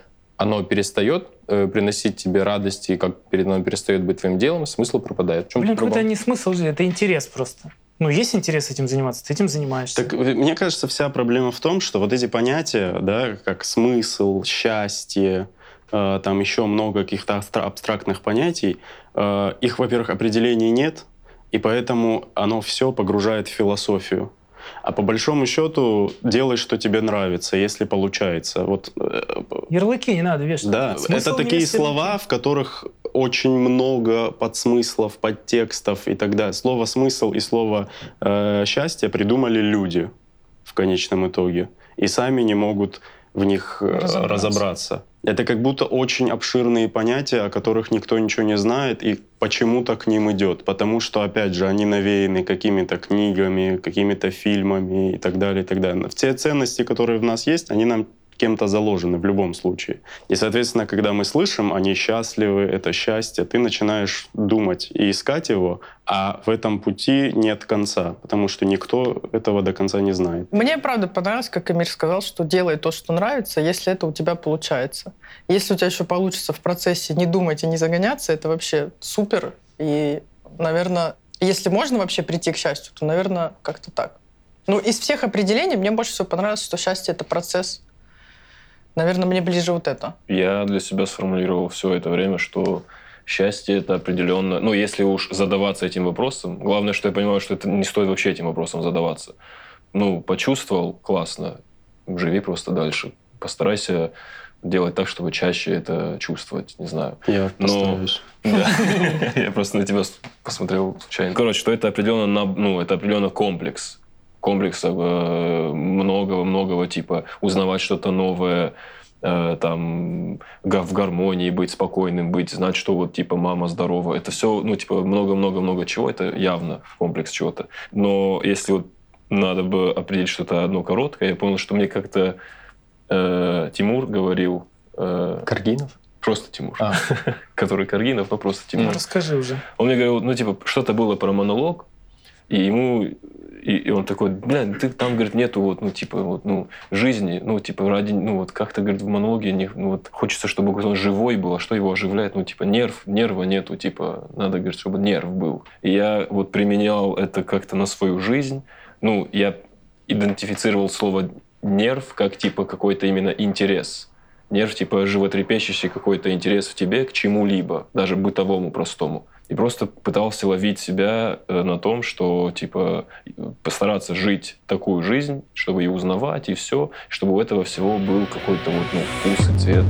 оно перестает э, приносить тебе радости, и как перед оно перестает быть твоим делом, смысл пропадает. В чем Блин, это не смысл жизни, это интерес просто. Ну, есть интерес этим заниматься, ты этим занимаешься. Так э, мне кажется, вся проблема в том, что вот эти понятия, да, как смысл, счастье, э, там еще много каких-то абстра- абстрактных понятий, э, их, во-первых, определений нет, и поэтому оно все погружает в философию. А по большому счету делай, что тебе нравится, если получается. Вот э, Ярлыки не надо вешать. Да, Смысл это такие слова, ярлыки. в которых очень много подсмыслов, подтекстов и так далее. Слово смысл и слово э, счастье придумали люди в конечном итоге и сами не могут в них э, Разобраться. разобраться. Это как будто очень обширные понятия, о которых никто ничего не знает и почему-то к ним идет. Потому что, опять же, они навеяны какими-то книгами, какими-то фильмами и так далее, и так далее. Все ценности, которые в нас есть, они нам кем-то заложены в любом случае. И, соответственно, когда мы слышим, они счастливы, это счастье, ты начинаешь думать и искать его, а в этом пути нет конца, потому что никто этого до конца не знает. Мне, правда, понравилось, как Эмир сказал, что делай то, что нравится, если это у тебя получается. Если у тебя еще получится в процессе не думать и не загоняться, это вообще супер. И, наверное, если можно вообще прийти к счастью, то, наверное, как-то так. Ну, из всех определений мне больше всего понравилось, что счастье — это процесс. Наверное, мне ближе вот это. Я для себя сформулировал все это время, что счастье это определенно... Ну, если уж задаваться этим вопросом, главное, что я понимаю, что это не стоит вообще этим вопросом задаваться. Ну, почувствовал, классно, живи просто дальше. Постарайся делать так, чтобы чаще это чувствовать, не знаю. Я Но- постараюсь. <laughs> Да. Я просто на тебя посмотрел случайно. Короче, что это определенно, ну, это определенно комплекс. Комплекс многого-многого типа узнавать что-то новое, э, там в гармонии быть спокойным, быть, знать, что вот типа мама здорова. Это все, ну, типа много-много-много чего, это явно комплекс чего-то. Но если вот надо бы определить что-то одно короткое, я понял, что мне как-то э, Тимур говорил, э, Каргинов? просто Тимур, А. <laughs> который Каргинов, но просто Ну, Тимур. расскажи уже. Он мне говорил, ну, типа, что-то было про монолог, и ему... И, и он такой, бля, ты там, говорит, нету вот, ну, типа, вот, ну, жизни, ну, типа, ради, ну, вот как-то, говорит, в монологе, не, ну, вот, хочется, чтобы он живой был, а что его оживляет, ну, типа, нерв, нерва нету, типа, надо, говорит, чтобы нерв был. И я вот применял это как-то на свою жизнь, ну, я идентифицировал слово нерв как, типа, какой-то именно интерес. Нерв, типа, животрепещущий какой-то интерес в тебе к чему-либо, даже бытовому простому. И просто пытался ловить себя э, на том, что, типа, постараться жить такую жизнь, чтобы ее узнавать, и все, чтобы у этого всего был какой-то вот, ну, вкус и цвет.